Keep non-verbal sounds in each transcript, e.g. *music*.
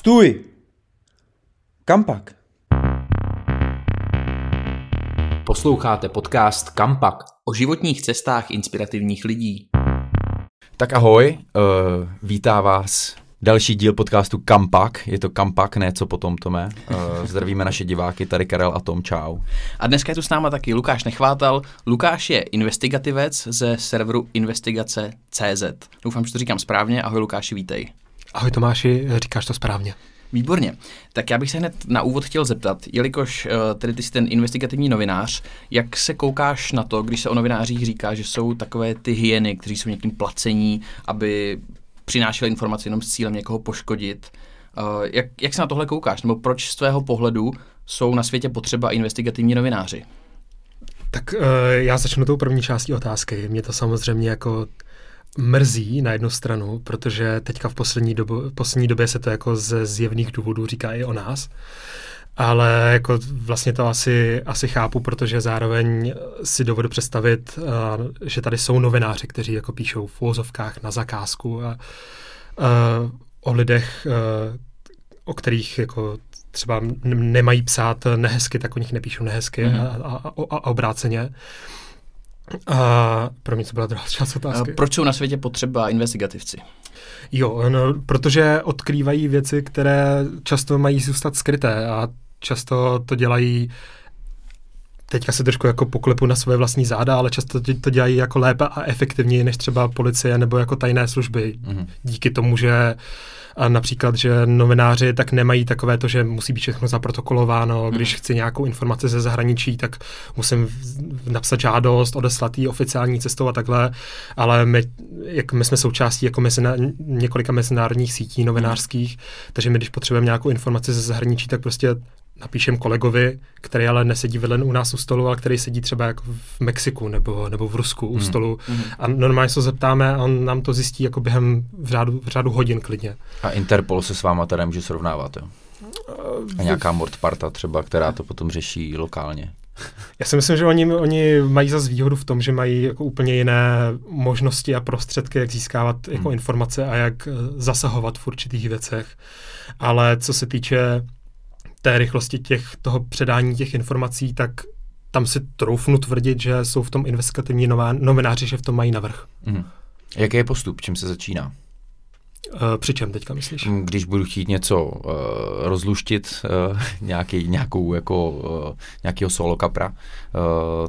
Stůj! Kam pak? Posloucháte podcast Kampak o životních cestách inspirativních lidí. Tak ahoj, uh, vítá vás další díl podcastu Kampak. Je to Kampak, ne co potom, Tome. Uh, zdravíme naše diváky, tady Karel a Tom, čau. A dneska je tu s náma taky Lukáš Nechvátal. Lukáš je investigativec ze serveru investigace.cz. Doufám, že to říkám správně. Ahoj Lukáši, vítej. Ahoj Tomáši, říkáš to správně. Výborně. Tak já bych se hned na úvod chtěl zeptat, jelikož uh, tedy ty jsi ten investigativní novinář, jak se koukáš na to, když se o novinářích říká, že jsou takové ty hyeny, kteří jsou někým placení, aby přinášeli informace jenom s cílem někoho poškodit. Uh, jak, jak se na tohle koukáš? Nebo proč z tvého pohledu jsou na světě potřeba investigativní novináři? Tak uh, já začnu tou první částí otázky. Mě to samozřejmě jako mrzí na jednu stranu, protože teďka v poslední, dobu, poslední době se to jako ze zjevných důvodů říká i o nás. Ale jako vlastně to asi, asi chápu, protože zároveň si dovedu představit, uh, že tady jsou novináři, kteří jako píšou v úvozovkách na zakázku a uh, o lidech, uh, o kterých jako třeba nemají psát nehezky, tak o nich nepíšou nehezky mm. a, a, a, a obráceně. A pro mě to byla druhá část otázky. Proč jsou na světě potřeba investigativci? Jo, no, protože odkrývají věci, které často mají zůstat skryté a často to dělají teďka se trošku jako poklepu na své vlastní záda, ale často to dělají jako lépe a efektivněji než třeba policie nebo jako tajné služby. Mm-hmm. Díky tomu, že a například, že novináři tak nemají takové to, že musí být všechno zaprotokolováno. Mm. Když chci nějakou informaci ze zahraničí, tak musím napsat žádost, odeslat ji oficiální cestou a takhle. Ale my, jak my jsme součástí jako mezina, několika mezinárodních sítí novinářských, mm. takže my, když potřebujeme nějakou informaci ze zahraničí, tak prostě napíšem kolegovi, který ale nesedí vedle u nás u stolu, ale který sedí třeba jako v Mexiku nebo, nebo v Rusku u hmm. stolu. Hmm. A normálně se zeptáme a on nám to zjistí jako během v řádu, v řádu hodin klidně. A Interpol se s váma teda může srovnávat, jo? A nějaká Mordparta třeba, která to potom řeší lokálně. Já si myslím, že oni, oni mají zase výhodu v tom, že mají jako úplně jiné možnosti a prostředky, jak získávat jako hmm. informace a jak eh, zasahovat v určitých věcech. Ale co se týče té rychlosti těch, toho předání těch informací, tak tam si troufnu tvrdit, že jsou v tom investigativní nová, novináři, že v tom mají navrh. Mm. Jaký je postup? Čím se začíná? Uh, při čem teďka myslíš? Mm, když budu chtít něco uh, rozluštit, uh, nějaký, nějakou, jako, uh, nějakého solo kapra, uh,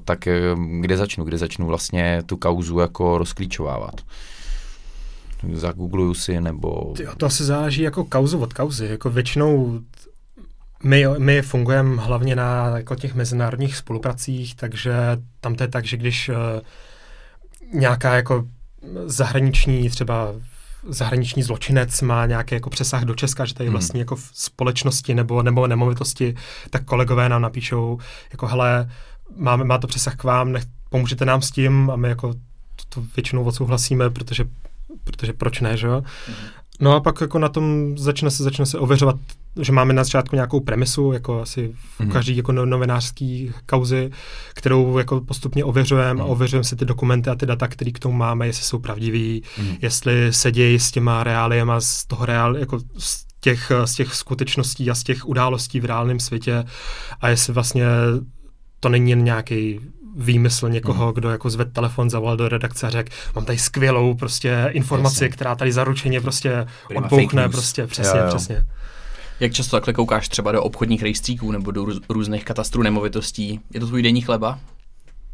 tak uh, kde začnu? Kde začnu vlastně tu kauzu jako rozklíčovávat? Zagoogluju si, nebo... Tyjo, to asi záleží jako kauzu od kauzy. Jako většinou my, my fungujeme hlavně na jako těch mezinárodních spolupracích, takže tam to je tak, že když uh, nějaká jako zahraniční třeba zahraniční zločinec má nějaký jako přesah do Česka, že tady hmm. vlastně jako v společnosti nebo, nebo nemovitosti, tak kolegové nám napíšou, jako hele, máme, má to přesah k vám, nech, pomůžete nám s tím a my jako to, to většinou odsouhlasíme, protože, protože proč ne, že jo? Hmm. No a pak jako na tom začne se, začne se ověřovat, že máme na začátku nějakou premisu, jako asi v mm. každý jako no, novinářský kauzy, kterou jako postupně ověřujeme mm. a mhm. ověřujeme si ty dokumenty a ty data, které k tomu máme, jestli jsou pravdivý, mm. jestli se dějí s těma reáliema z toho reál, jako z těch, z těch skutečností a z těch událostí v reálném světě a jestli vlastně to není jen nějaký výmysl někoho, mm. kdo jako zved telefon, zavolal do redakce a řekl, mám tady skvělou prostě informaci, Jasně. která tady zaručeně prostě Prima odbouchne, prostě přesně, jo, jo. přesně. Jak často takhle koukáš třeba do obchodních rejstříků nebo do různých katastrů nemovitostí? Je to tvůj denní chleba?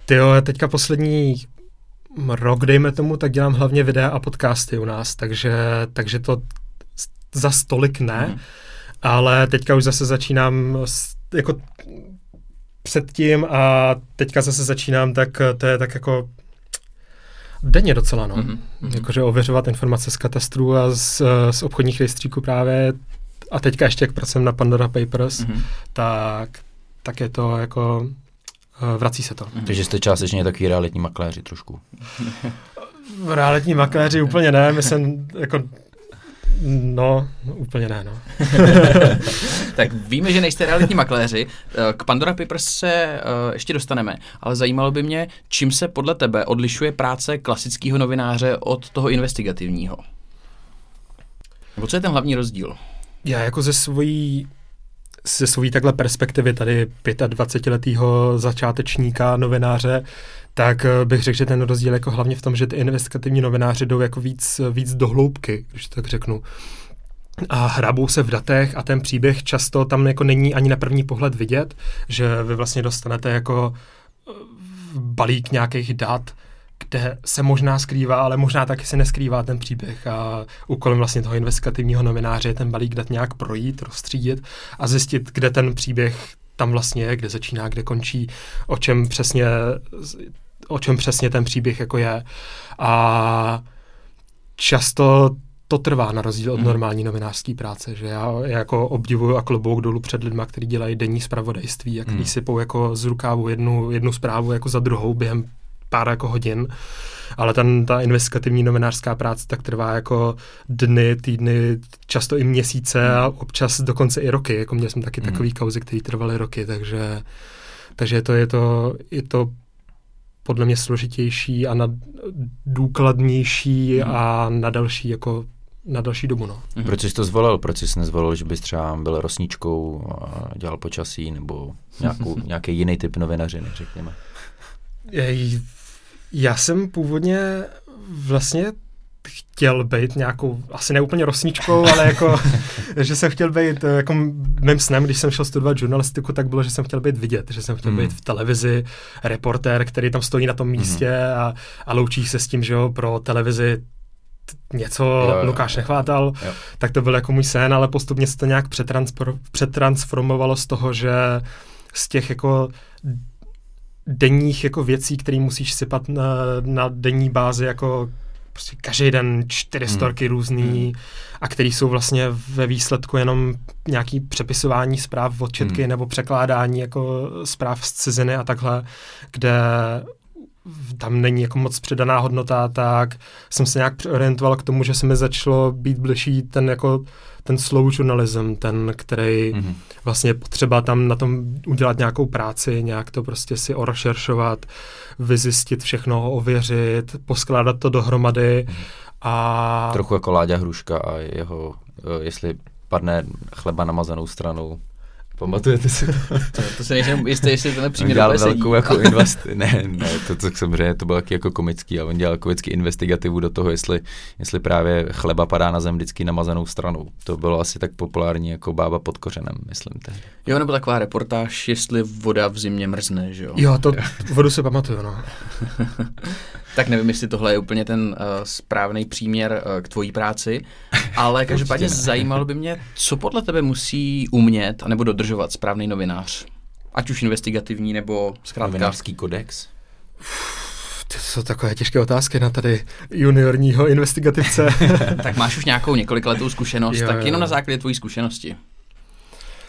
Ty jo, teďka poslední rok, dejme tomu, tak dělám hlavně videa a podcasty u nás, takže, takže to za stolik ne, mm. ale teďka už zase začínám jako předtím a teďka zase začínám, tak to je tak jako denně docela, no. Mm-hmm. Jakože ověřovat informace z katastrů a z, z obchodních rejstříků právě a teďka ještě jak pracujem na Pandora Papers, mm-hmm. tak, tak je to jako eh, vrací se to. Mm-hmm. Takže jste částečně takový realitní makléři trošku. *laughs* realitní makléři úplně ne, my jsem jako No, no, úplně ne, no. *laughs* tak víme, že nejste realitní makléři. Eh, k Pandora Papers se uh, ještě dostaneme, ale zajímalo by mě, čím se podle tebe odlišuje práce klasického novináře od toho investigativního? Nebo co je ten hlavní rozdíl? Já jako ze svojí ze svojí takhle perspektivy tady 25-letého začátečníka, novináře, tak eh, bych řekl, že ten rozdíl jako hlavně v tom, že ty investigativní novináři jdou jako víc, víc do hloubky, když to tak řeknu. A hrabou se v datech a ten příběh často tam jako není ani na první pohled vidět, že vy vlastně dostanete jako eh, balík nějakých dat, kde se možná skrývá, ale možná taky se neskrývá ten příběh a úkolem vlastně toho investigativního novináře je ten balík dat nějak projít, rozstřídit a zjistit, kde ten příběh tam vlastně je, kde začíná, kde končí, o čem přesně, o čem přesně ten příběh jako je. A často to trvá na rozdíl od mm. normální novinářské práce, že já, já jako obdivuju a klobouk dolů před lidma, kteří dělají denní zpravodajství a kteří mm. sypou jako z rukávu jednu, jednu zprávu jako za druhou během pár jako hodin, ale ten, ta investigativní novinářská práce tak trvá jako dny, týdny, často i měsíce a občas dokonce i roky. Jako měl jsem taky mm. takový kauzy, které trvaly roky, takže, takže to je to, je to podle mě složitější a na důkladnější mm. a na další jako na další dobu. No. Mm-hmm. Proč jsi to zvolil? Proč jsi nezvolil, že bys třeba byl rosničkou a dělal počasí nebo nějakou, *laughs* nějaký jiný typ novinařiny, řekněme? Já jsem původně vlastně chtěl být nějakou, asi neúplně rosničkou, ale jako, *laughs* že jsem chtěl být, jako mým snem, když jsem šel studovat žurnalistiku, tak bylo, že jsem chtěl být vidět, že jsem chtěl mm. být v televizi reportér, který tam stojí na tom místě mm. a, a loučí se s tím, že jo, pro televizi něco jo, jo, Lukáš nechvátal, jo. tak to byl jako můj sen, ale postupně se to nějak přetransformovalo z toho, že z těch jako denních jako věcí, které musíš sypat na, na denní bázi jako prostě každý den čtyři hmm. storky hmm. různý hmm. a který jsou vlastně ve výsledku jenom nějaký přepisování zpráv od četky hmm. nebo překládání jako zpráv z ciziny a takhle, kde tam není jako moc předaná hodnota, tak jsem se nějak orientoval k tomu, že se mi začalo být bližší ten jako ten slow journalism, ten, který mm-hmm. vlastně potřeba tam na tom udělat nějakou práci, nějak to prostě si orešeršovat, vyzjistit všechno, ověřit, poskládat to dohromady mm-hmm. a... Trochu jako Láďa Hruška a jeho, eh, jestli padne chleba namazanou stranou, Pamatujete si to? to, to se nejsem jistý, jestli to nepřímě dělal velkou jako invest... *laughs* ne, ne, to, to samozřejmě to bylo taky jako komický, ale on dělal jako vždycky investigativu do toho, jestli, jestli právě chleba padá na zem vždycky namazanou stranou. To bylo asi tak populární jako bába pod kořenem, myslím tehdy. Jo, nebo taková reportáž, jestli voda v zimě mrzne, že jo? Jo, to vodu se pamatuju, no. *laughs* tak nevím, jestli tohle je úplně ten uh, správný příměr uh, k tvojí práci, ale *laughs* každopádně zajímalo by mě, co podle tebe musí umět anebo dodržovat správný novinář? Ať už investigativní nebo zkrátka... Novinářský kodex? To jsou takové těžké otázky na tady juniorního investigativce. *laughs* tak máš už nějakou několik letou zkušenost, jo, tak jenom jo. na základě tvojí zkušenosti.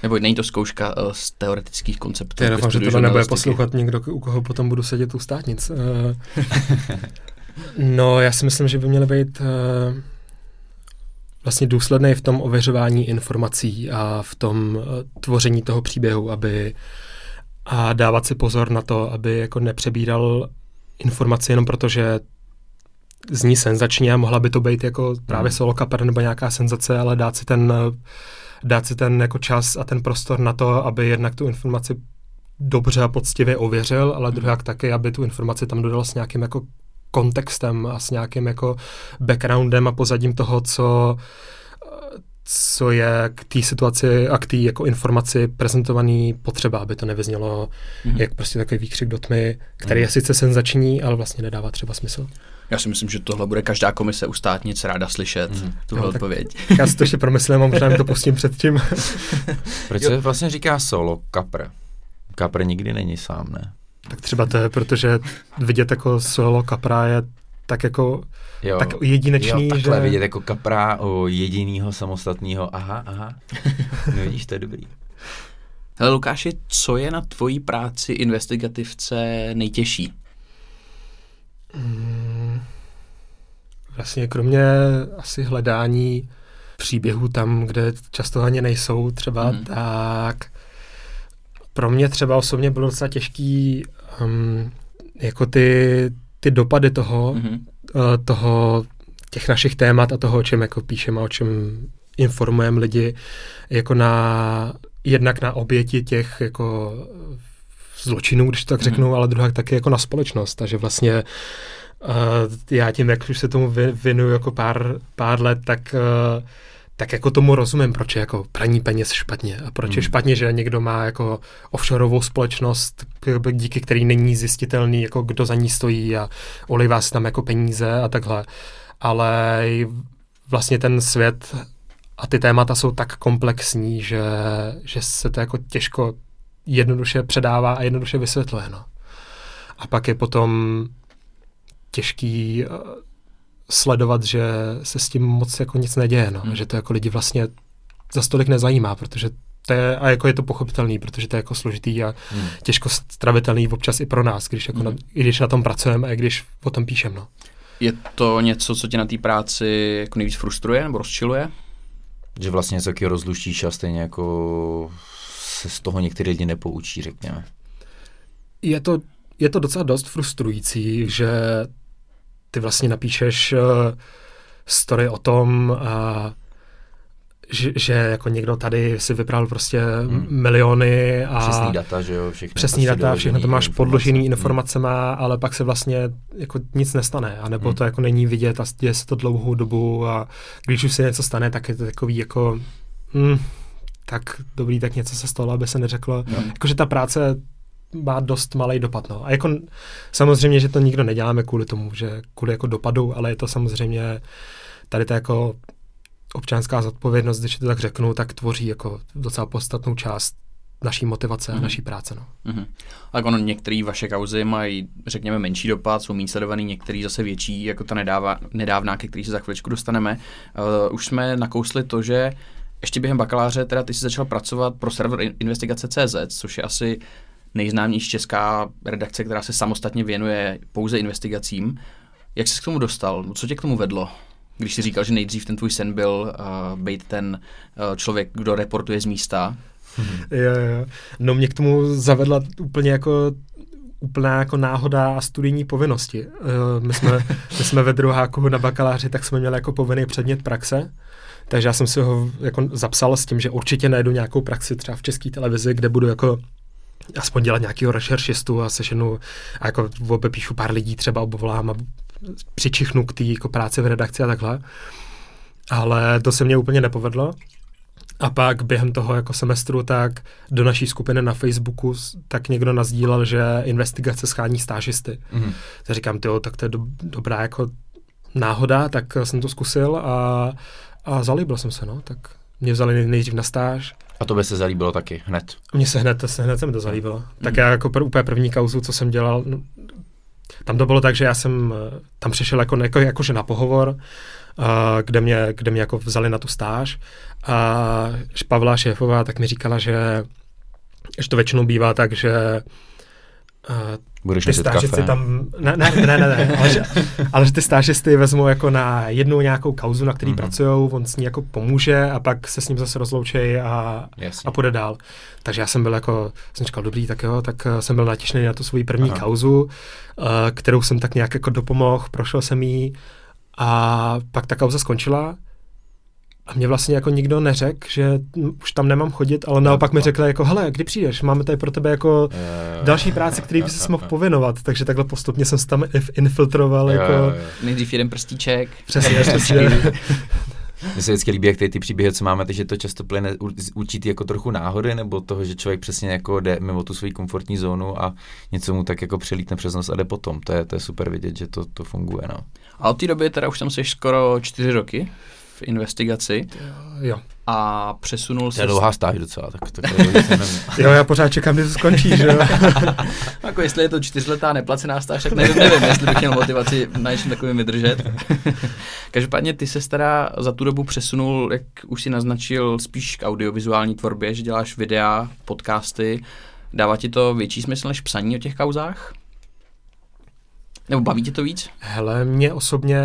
Nebo není to zkouška uh, z teoretických konceptů? Já doufám, že to nebude poslouchat někdo, u koho potom budu sedět u státnic. Uh, *laughs* no, já si myslím, že by měly být uh, vlastně důsledný v tom ověřování informací a v tom uh, tvoření toho příběhu, aby a dávat si pozor na to, aby jako nepřebíral informace jenom proto, že zní senzačně a mohla by to být jako právě hmm. solo kaper nebo nějaká senzace, ale dát si ten dát si ten jako čas a ten prostor na to, aby jednak tu informaci dobře a poctivě ověřil, ale druhá mhm. taky, aby tu informaci tam dodal s nějakým jako kontextem a s nějakým jako backgroundem a pozadím toho, co co je k té situaci a k té jako informaci prezentovaný potřeba, aby to nevyznělo mm-hmm. jak prostě takový výkřik do tmy, který mm-hmm. je sice senzační, ale vlastně nedává třeba smysl. Já si myslím, že tohle bude každá komise u státnic ráda slyšet, mm. tuhle no, odpověď. *laughs* Já si to ještě promyslím a možná to pustím předtím. *laughs* Proč se vlastně říká solo kapr? Kapr nikdy není sám, ne? Tak třeba to je, protože vidět jako solo kapra je tak jako jo, tak jedinečný, jo, takhle že... vidět jako kapra o jedinýho samostatného, aha, aha, *laughs* no vidíš, to je dobrý. Hele Lukáši, co je na tvojí práci investigativce nejtěžší? Hmm, vlastně kromě asi hledání příběhů tam, kde často ani nejsou třeba, mm. tak pro mě třeba osobně bylo docela těžký um, jako ty, ty dopady toho, mm-hmm. uh, toho, těch našich témat a toho, o čem jako píšeme a o čem informujeme lidi jako na, jednak na oběti těch jako zločinů, když to tak řeknu, mm. ale druhá taky jako na společnost. Takže vlastně uh, já tím, jak už se tomu věnuju jako pár, pár let, tak uh, tak jako tomu rozumím, proč je jako praní peněz špatně a proč hmm. je špatně, že někdo má jako offshoreovou společnost, díky který není zjistitelný, jako kdo za ní stojí a olivá se tam jako peníze a takhle. Ale vlastně ten svět a ty témata jsou tak komplexní, že, že se to jako těžko jednoduše předává a jednoduše vysvětluje. No. A pak je potom těžký eh, sledovat, že se s tím moc jako nic neděje, no. Hmm. že to jako lidi vlastně za stolik nezajímá, protože to je, a jako je to pochopitelný, protože to je jako složitý a hmm. těžko stravitelný občas i pro nás, když, jako hmm. na, i když na tom pracujeme a i když o tom píšem. No. Je to něco, co tě na té práci jako nejvíc frustruje nebo rozčiluje? Že vlastně něco taky rozluštíš a stejně jako se z toho některý lidi nepoučí, řekněme. Je to, je to docela dost frustrující, že ty vlastně napíšeš uh, story o tom, uh, že, že jako někdo tady si vypral prostě hmm. miliony a... Přesný data, že jo? Všechno přesný data, všechno to máš podložený informacema, hmm. ale pak se vlastně jako nic nestane, a nebo hmm. to jako není vidět a děje se to dlouhou dobu a když už se něco stane, tak je to takový jako... Hmm, tak dobrý, tak něco se stalo, aby se neřeklo. Hmm. Jakože ta práce má dost malý dopad. No. A jako samozřejmě, že to nikdo neděláme kvůli tomu, že kvůli jako dopadu, ale je to samozřejmě tady to jako občanská zodpovědnost, když to tak řeknu, tak tvoří jako docela podstatnou část naší motivace mm-hmm. a mhm. naší práce. No. Mm-hmm. A ono některé vaše kauzy mají, řekněme, menší dopad, jsou méně sledovaný, některý zase větší, jako ta nedává, nedávná, ke který se za chviličku dostaneme. Uh, už jsme nakousli to, že ještě během bakaláře teda ty jsi začal pracovat pro server investigace.cz, což je asi nejznámější česká redakce, která se samostatně věnuje pouze investigacím. Jak jsi k tomu dostal? Co tě k tomu vedlo? Když jsi říkal, že nejdřív ten tvůj sen byl uh, být ten uh, člověk, kdo reportuje z místa. *laughs* Jo, jo. No mě k tomu zavedla úplně jako úplná jako náhoda a studijní povinnosti. Uh, my, jsme, *laughs* my jsme ve druháku na bakaláři, tak jsme měli jako povinný předmět praxe. Takže já jsem si ho jako zapsal s tím, že určitě najdu nějakou praxi třeba v české televizi, kde budu jako aspoň dělat nějakého rešeršistu a sešenu a jako píšu pár lidí, třeba obvolám a přičichnu k té jako práci v redakci a takhle. Ale to se mně úplně nepovedlo. A pak během toho jako semestru tak do naší skupiny na Facebooku tak někdo nazdílel, že investigace schání stážisty. Mm. Tak říkám, tyjo, tak to je do, dobrá jako náhoda, tak jsem to zkusil a, a zalíbil jsem se, no, tak mě vzali nejdřív na stáž. A to by se zalíbilo taky, hned? Mně se hned, se hned se mi to zalíbilo. Mm. Tak já jako pr- úplně první kauzu, co jsem dělal, no, tam to bylo tak, že já jsem eh, tam přišel jako, jako, jakože na pohovor, uh, kde, mě, kde mě jako vzali na tu stáž a Pavla šéfová tak mi říkala, že, že to většinou bývá tak, že uh, Budeš ty stážisty tam, ne, ne, ne, ne, ne ale, že, ale že ty stážisty vezmou jako na jednu nějakou kauzu, na který mm-hmm. pracují, on s ní jako pomůže a pak se s ním zase rozloučí a, a půjde dál. Takže já jsem byl jako, jsem říkal, dobrý, tak jo, tak eh, jsem byl natěšený na tu svoji první Aha. kauzu, uh, kterou jsem tak nějak jako dopomohl, prošel jsem jí a pak ta kauza skončila a mě vlastně jako nikdo neřekl, že už tam nemám chodit, ale naopak mi řekli jako, hele, kdy přijdeš, máme tady pro tebe jako další práce, který by se mohl povinovat, takže takhle postupně jsem se tam infiltroval. Jako... Nejdřív jeden prstíček. Přesně, přesně. *laughs* Mně se vždycky líbí, jak ty, ty příběhy, co máme, že to často plyne určitý jako trochu náhody, nebo toho, že člověk přesně jako jde mimo tu svoji komfortní zónu a něco mu tak jako přelítne přes nos a jde potom. To je, to je super vidět, že to, to funguje. No. A od té doby teda už tam jsi skoro čtyři roky v investigaci. Jo. A přesunul se... To je dlouhá stáž docela, tak to *laughs* Jo, já pořád čekám, kdy to skončí, že jo. *laughs* jako jestli je to čtyřletá neplacená stáž, tak nevím, nevím jestli bych měl motivaci na něčem takovým vydržet. *laughs* Každopádně ty se teda za tu dobu přesunul, jak už si naznačil, spíš k audiovizuální tvorbě, že děláš videa, podcasty. Dává ti to větší smysl než psaní o těch kauzách? Nebo baví tě to víc? Hele, mě osobně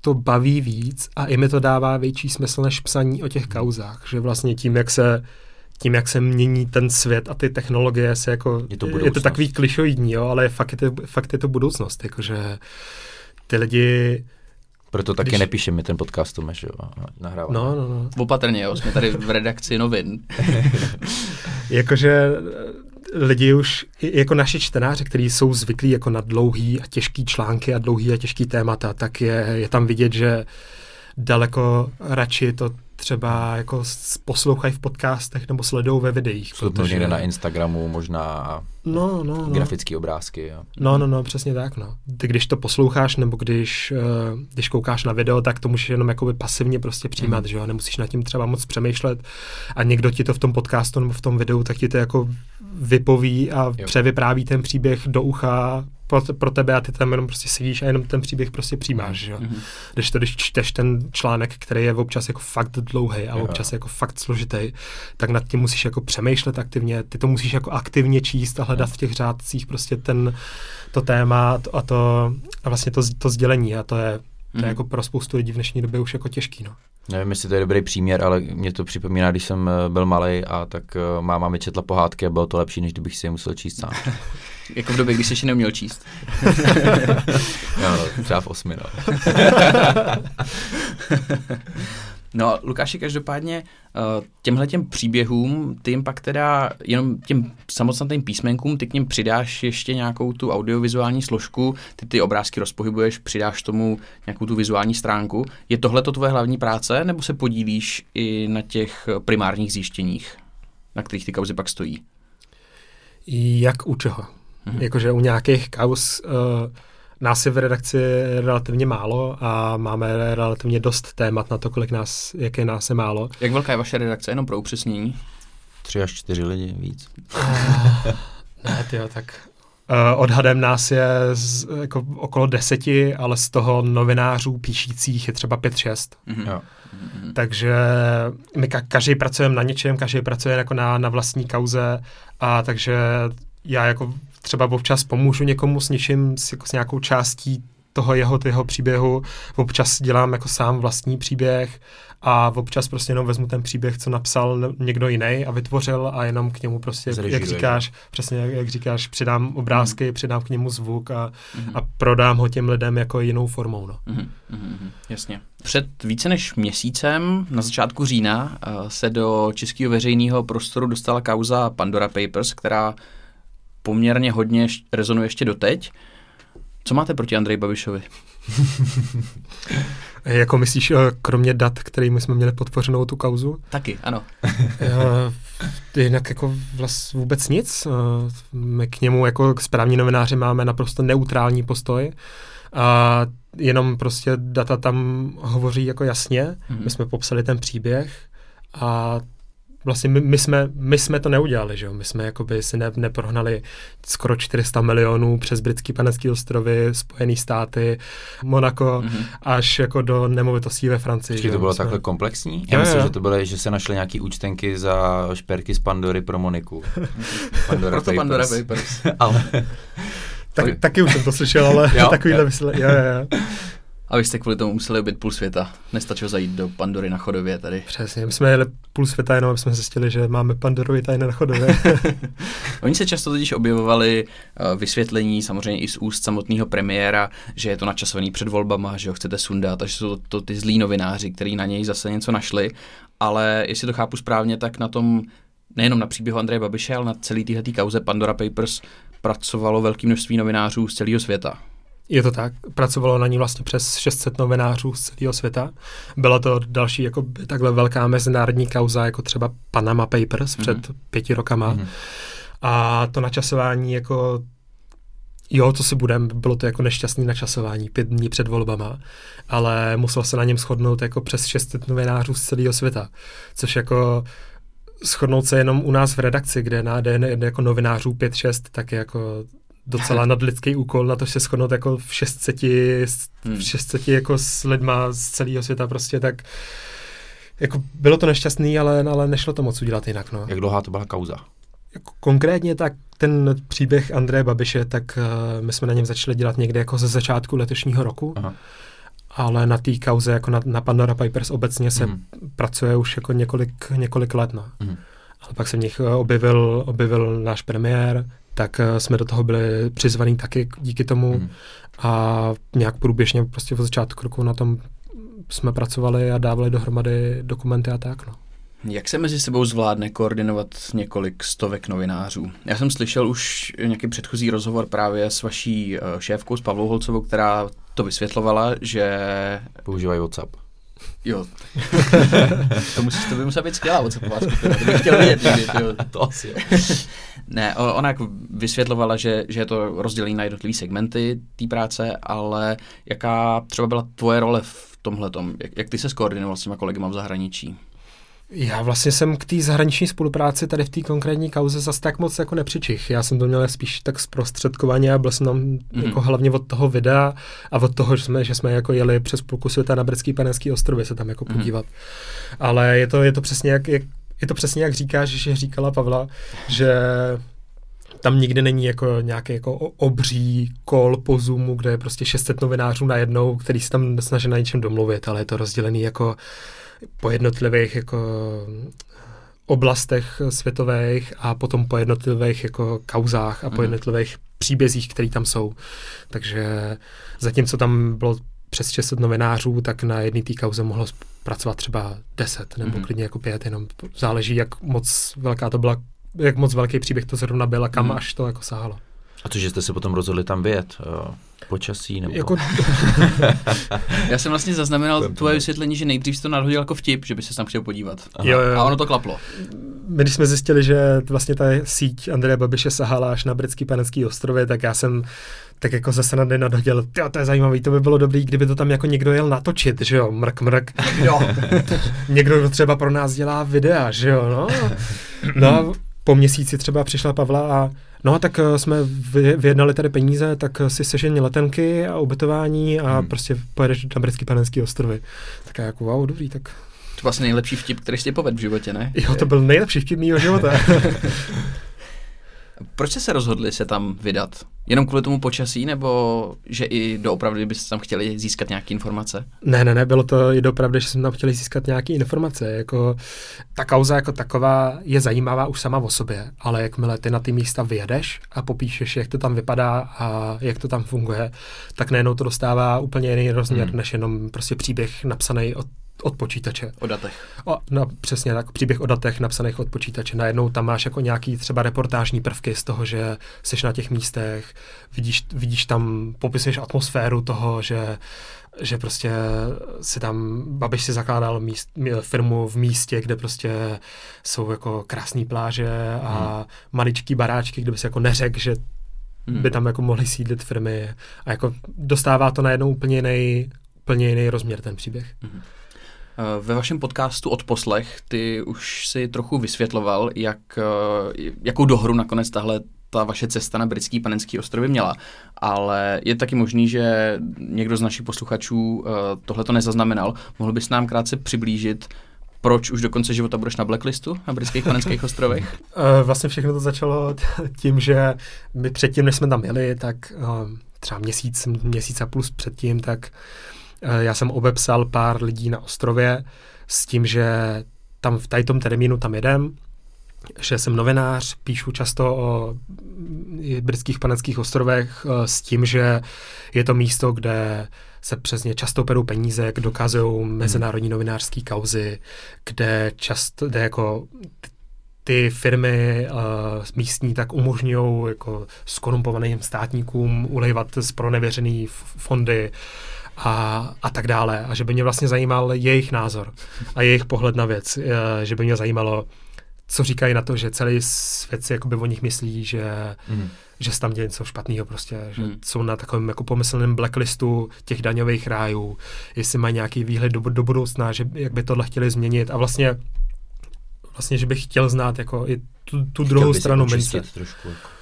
to baví víc a i mi to dává větší smysl než psaní o těch kauzách, že vlastně tím, jak se tím, jak se mění ten svět a ty technologie, se jako, je to, je to takový klišoidní, jo, ale fakt je to, fakt je to budoucnost, jakože ty lidi Proto taky Když- nepíše mi ten podcast Tomeš, jo, a nahrává. No, no, no. Opatrně, jo, jsme tady v redakci novin. *laughs* Jakože lidi už, jako naši čtenáři, kteří jsou zvyklí jako na dlouhý a těžký články a dlouhý a těžký témata, tak je, je tam vidět, že daleko radši to třeba jako poslouchají v podcastech nebo sledují ve videích. Jsou to někde na Instagramu, možná No, no, no. grafické obrázky. Jo. No, no, no, přesně tak, no. Ty když to posloucháš, nebo když, uh, když koukáš na video, tak to můžeš jenom jakoby pasivně prostě přijímat, mm. že jo, nemusíš nad tím třeba moc přemýšlet a někdo ti to v tom podcastu nebo v tom videu, tak ti to jako vypoví a Jo. jo. převypráví ten příběh do ucha pro, pro tebe a ty tam jenom prostě sedíš a jenom ten příběh prostě přijímáš, že jo. Mhm. Když to, když čteš ten článek, který je občas jako fakt dlouhý a Jo. občas jako fakt složitý, tak nad tím musíš jako přemýšlet aktivně, ty to musíš jako aktivně číst a hledat v těch řádcích prostě ten, to téma a to a vlastně to, to sdělení a to je, to je jako pro spoustu lidí v dnešní době už jako těžký, no. Nevím, jestli to je dobrý příměr, ale mě to připomíná, když jsem eh, byl malý a tak eh, máma mi četla pohádky a bylo to lepší, než kdybych si je musel číst sám. *laughs* Jako v době, kdy jsi ještě neuměl číst. *laughs* no, třeba v osmi, no. *laughs* No, Lukáši, každopádně uh, těmhle těm příběhům, ty jim pak teda jenom těm samotným písmenkům, ty k něm přidáš ještě nějakou tu audiovizuální složku, ty ty obrázky rozpohybuješ, přidáš tomu nějakou tu vizuální stránku. Je tohle to tvoje hlavní práce, nebo se podílíš i na těch eh, primárních zjištěních, na kterých ty kauzy pak stojí? Jak u čeho? Mhm. Jakože u nějakých kaus uh, nás je v redakci relativně málo a máme relativně dost témat na to, kolik nás, jak je nás je málo. Jak velká je vaše redakce, jenom pro upřesnění? Tři až čtyři lidi víc. Ne, tyjo, tak uh, odhadem nás je z, jako okolo deseti, ale z toho novinářů píšících je třeba pět, šest. Mhm. Jo. Mhm. Takže my ka- každý pracujeme na něčem, každý pracuje jako na, na vlastní kauze a takže já jako třeba občas pomůžu někomu s něčím, s, jako s nějakou částí toho jeho, jeho příběhu, občas dělám jako sám vlastní příběh a občas prostě jenom vezmu ten příběh, co napsal někdo jiný a vytvořil a jenom k němu prostě, jak Zrežíruje. říkáš, přesně jak, jak říkáš, přidám obrázky, přidám k němu zvuk a, Mhm. a prodám ho těm lidem jako jinou formou, no. Mhm, mhm, mhm, Jasně. Před více než měsícem, na začátku října, eh, se do českého veřejného prostoru dostala kauza Pandora Papers, která poměrně hodně rezonuje ještě doteď. Co máte proti Andreji Babišovi? *laughs* Jako myslíš, eh, kromě dat, kterými jsme měli podpořenou tu kauzu? Taky, ano. *laughs* Eh, Jinak jako vlast vůbec nic. Eh, My k němu jako k správní novináři máme naprosto neutrální postoj. A jenom prostě data tam hovoří jako jasně. Mhm. My jsme popsali ten příběh a vlastně my, my, jsme, my jsme to neudělali, že jo? My jsme jakoby si ne, neprohnali skoro 400 milionů přes britský panecký ostrovy, Spojené státy, Monako, Mhm. až jako do nemovitostí ve Francii. Počkej, že to jo? bylo jsme- takhle komplexní? Jo, Já myslím, jo. že to bylo, že se našly nějaký účtenky za šperky z Pandory pro Moniku. *laughs* Pandora Proto Pandora Papers. *laughs* Ale Tak, taky už jsem to slyšel, ale Jo? *laughs* takovýhle vysle... Jo, jo, jo. A vy jste kvůli tomu museli objít půl světa. Nestačilo zajít do Pandory na chodově tady. Přesně, my jsme jeli půl světa jenom, aby jsme zjistili, že máme Pandorovi tajné na chodově. *laughs* Oni se často totiž objevovali uh, vysvětlení, samozřejmě i z úst samotného premiéra, že je to načasovaný před volbama, že ho chcete sundat, a že jsou to, to ty zlí novináři, kteří na něj zase něco našli. Ale jestli to chápu správně, tak na tom, nejenom na příběhu Andreje Babiše, ale na celý téhle kauze Pandora Papers pracovalo velké množství novinářů z celého světa. Je to tak, pracovalo na ní vlastně přes 600 novinářů z celého světa. Byla to další jako by takhle velká mezinárodní kauza, jako třeba Panama Papers před Mhm. pěti rokama. Mhm. A to načasování jako Jo, co si budem, bylo to jako nešťastný načasování, pět dní před volbama, ale musel se na něm shodnout jako přes 600 novinářů z celého světa, což jako shodnout se jenom u nás v redakci, kde na den jako novinářů 5-6, tak je jako docela nadlidský úkol na to se shodnout jako v 600, Hmm. v 600 jako s lidma z celého světa prostě, tak jako bylo to nešťastný, ale, ale nešlo to moc udělat jinak, no. jak dlouhá to byla kauza? Jako konkrétně tak ten příběh Andreje Babiše, tak uh, my jsme na něm začali dělat někde jako ze začátku letošního roku, Aha. ale na té kauze jako na, na Pandora Papers obecně se Mhm. pracuje už jako několik, několik let. No. Mhm. Ale pak se v nich eh, objevil, objevil náš premiér, tak uh, jsme do toho byli přizvaní taky díky tomu mm. a nějak průběžně prostě od začátku roku na tom jsme pracovali a dávali dohromady dokumenty a tak. No. Jak se mezi sebou zvládne koordinovat několik stovek novinářů? Já jsem slyšel už nějaký předchozí rozhovor právě s vaší eh, šéfkou, s Pavlou Holcovou, která to vysvětlovala, že... Používají WhatsApp. Jo. *laughs* to, musíš, to by musela být skvělá skupina, to bych chtěl vidět *laughs* někdy. Jo. to asi jo. *laughs* ne, ona jako vysvětlovala, že, že je to rozdělení na jednotlivé segmenty té práce, ale jaká třeba byla tvoje role v tomhle jak, jak ty se skoordinoval s těma kolegy v zahraničí? Já vlastně jsem k té zahraniční spolupráci tady v té konkrétní kauze zase tak moc jako nepřičich. Já jsem to měl spíš tak zprostředkovaně a byl jsem tam mm-hmm. jako hlavně od toho videa a od toho, že jsme, že jsme jako jeli přes půlku světa na britský panenský ostrovy se tam jako mm-hmm. podívat. Ale je to, je to přesně jak, jak je to přesně jak říkáš, že říkala Pavla, že tam nikdy není jako nějaký jako obří kol po Zoomu, kde je prostě 600 novinářů najednou, který se tam snaží na něčem domluvit, ale je to rozdělený jako po jednotlivých jako oblastech světových a potom po jednotlivých jako kauzách a po mhm. jednotlivých příbězích, které tam jsou. Takže zatímco tam bylo přes 600 novinářů, tak na jedné té kauze mohlo pracovat třeba 10 nebo mm. klidně jako 5, jenom záleží, jak moc velká to byla, jak moc velký příběh to zrovna byl a kam mm. až to jako sahalo. A to, že jste se potom rozhodli tam vyjet, jo, počasí nebo... Jako... *laughs* Já jsem vlastně zaznamenal tvoje vysvětlení, že nejdřív jsi to nadhodil jako vtip, že by se tam chtěl podívat. Jo, jo. A ono to klaplo. My, když jsme zjistili, že vlastně ta síť Andreje Babiše sahala až na britský panenský ostrově, tak já jsem tak jako zase na den nadhodil, to je zajímavý, to by bylo dobrý, kdyby to tam jako někdo jel natočit, že jo, mrk, mrk. *laughs* Jo. *laughs* někdo třeba pro nás dělá videa, že jo, no. No a po měsíci třeba přišla Pavla a No tak uh, jsme vyjednali tady peníze, tak si sežení letenky a ubytování a hmm. prostě pojedeš na britský panenský ostrovy. Tak já jako wow, dobrý, tak... To vlastně nejlepší vtip, který jsi povedl v životě, ne? Jo, to byl nejlepší vtip mýho života. *laughs* Proč jste se rozhodli se tam vydat? Jenom kvůli tomu počasí, nebo že i doopravdy byste tam chtěli získat nějaké informace? Ne, ne, ne, bylo to i doopravdy, že jsme tam chtěli získat nějaké informace. Jako, ta kauza jako taková je zajímavá už sama o sobě, ale jakmile ty na ty místa vyjedeš a popíšeš, jak to tam vypadá a jak to tam funguje, tak najednou to dostává úplně jiný rozměr, hmm. než jenom prostě příběh napsaný od od počítače. O datech. O, no, přesně tak, příběh o datech napsaných od počítače. Najednou tam máš jako nějaký třeba reportážní prvky z toho, že jsi na těch místech, vidíš, vidíš tam, popisuješ atmosféru toho, že že prostě si tam, Babiš si zakládal míst, firmu v místě, kde prostě jsou jako krásné pláže a hmm. maličký baráčky, kde by si jako neřekl, že hmm. by tam jako mohly sídlit firmy a jako dostává to najednou úplně jiný, úplně jiný rozměr ten příběh. Hmm. Eh, ve vašem podcastu Odposlech ty už si trochu vysvětloval, jak, eh, jakou dohru nakonec tahle ta vaše cesta na britský panenský ostrovy měla, ale je taky možný, že někdo z našich posluchačů eh, tohle to nezaznamenal. Mohl bys nám krátce přiblížit, proč už do konce života budeš na blacklistu na britských panenských ostrovech? *laughs* Vlastně všechno to začalo *laughs* tím, že my předtím, než jsme tam jeli, tak třeba měsíc, měsíc a plus předtím, tak Eh, já jsem obepsal pár lidí na ostrově s tím, že tam v tady tom termínu tam jedem, že jsem novinář, píšu často o britských panenských ostrovech eh, s tím, že je to místo, kde se přesně často perou peníze, jak dokazují mezinárodní novinářské kauzy, kde často, kde jako ty firmy uh, místní tak umožňují jako skorumpovaným státníkům ulejvat z pronevěřený fondy a, a tak dále. A že by mě vlastně zajímal jejich názor a jejich pohled na věc. Eh, že by mě zajímalo, co říkají na to, že celý svět si jakoby o nich myslí, že, mm. že se tam děje něco špatného prostě, že mm. jsou na takovém jako pomyslném blacklistu těch daňových rájů, jestli mají nějaký výhled do, do budoucna, že jak by tohle chtěli změnit a vlastně vlastně, že bych chtěl znát jako i tu, tu druhou stranu mince. Trošku. Jako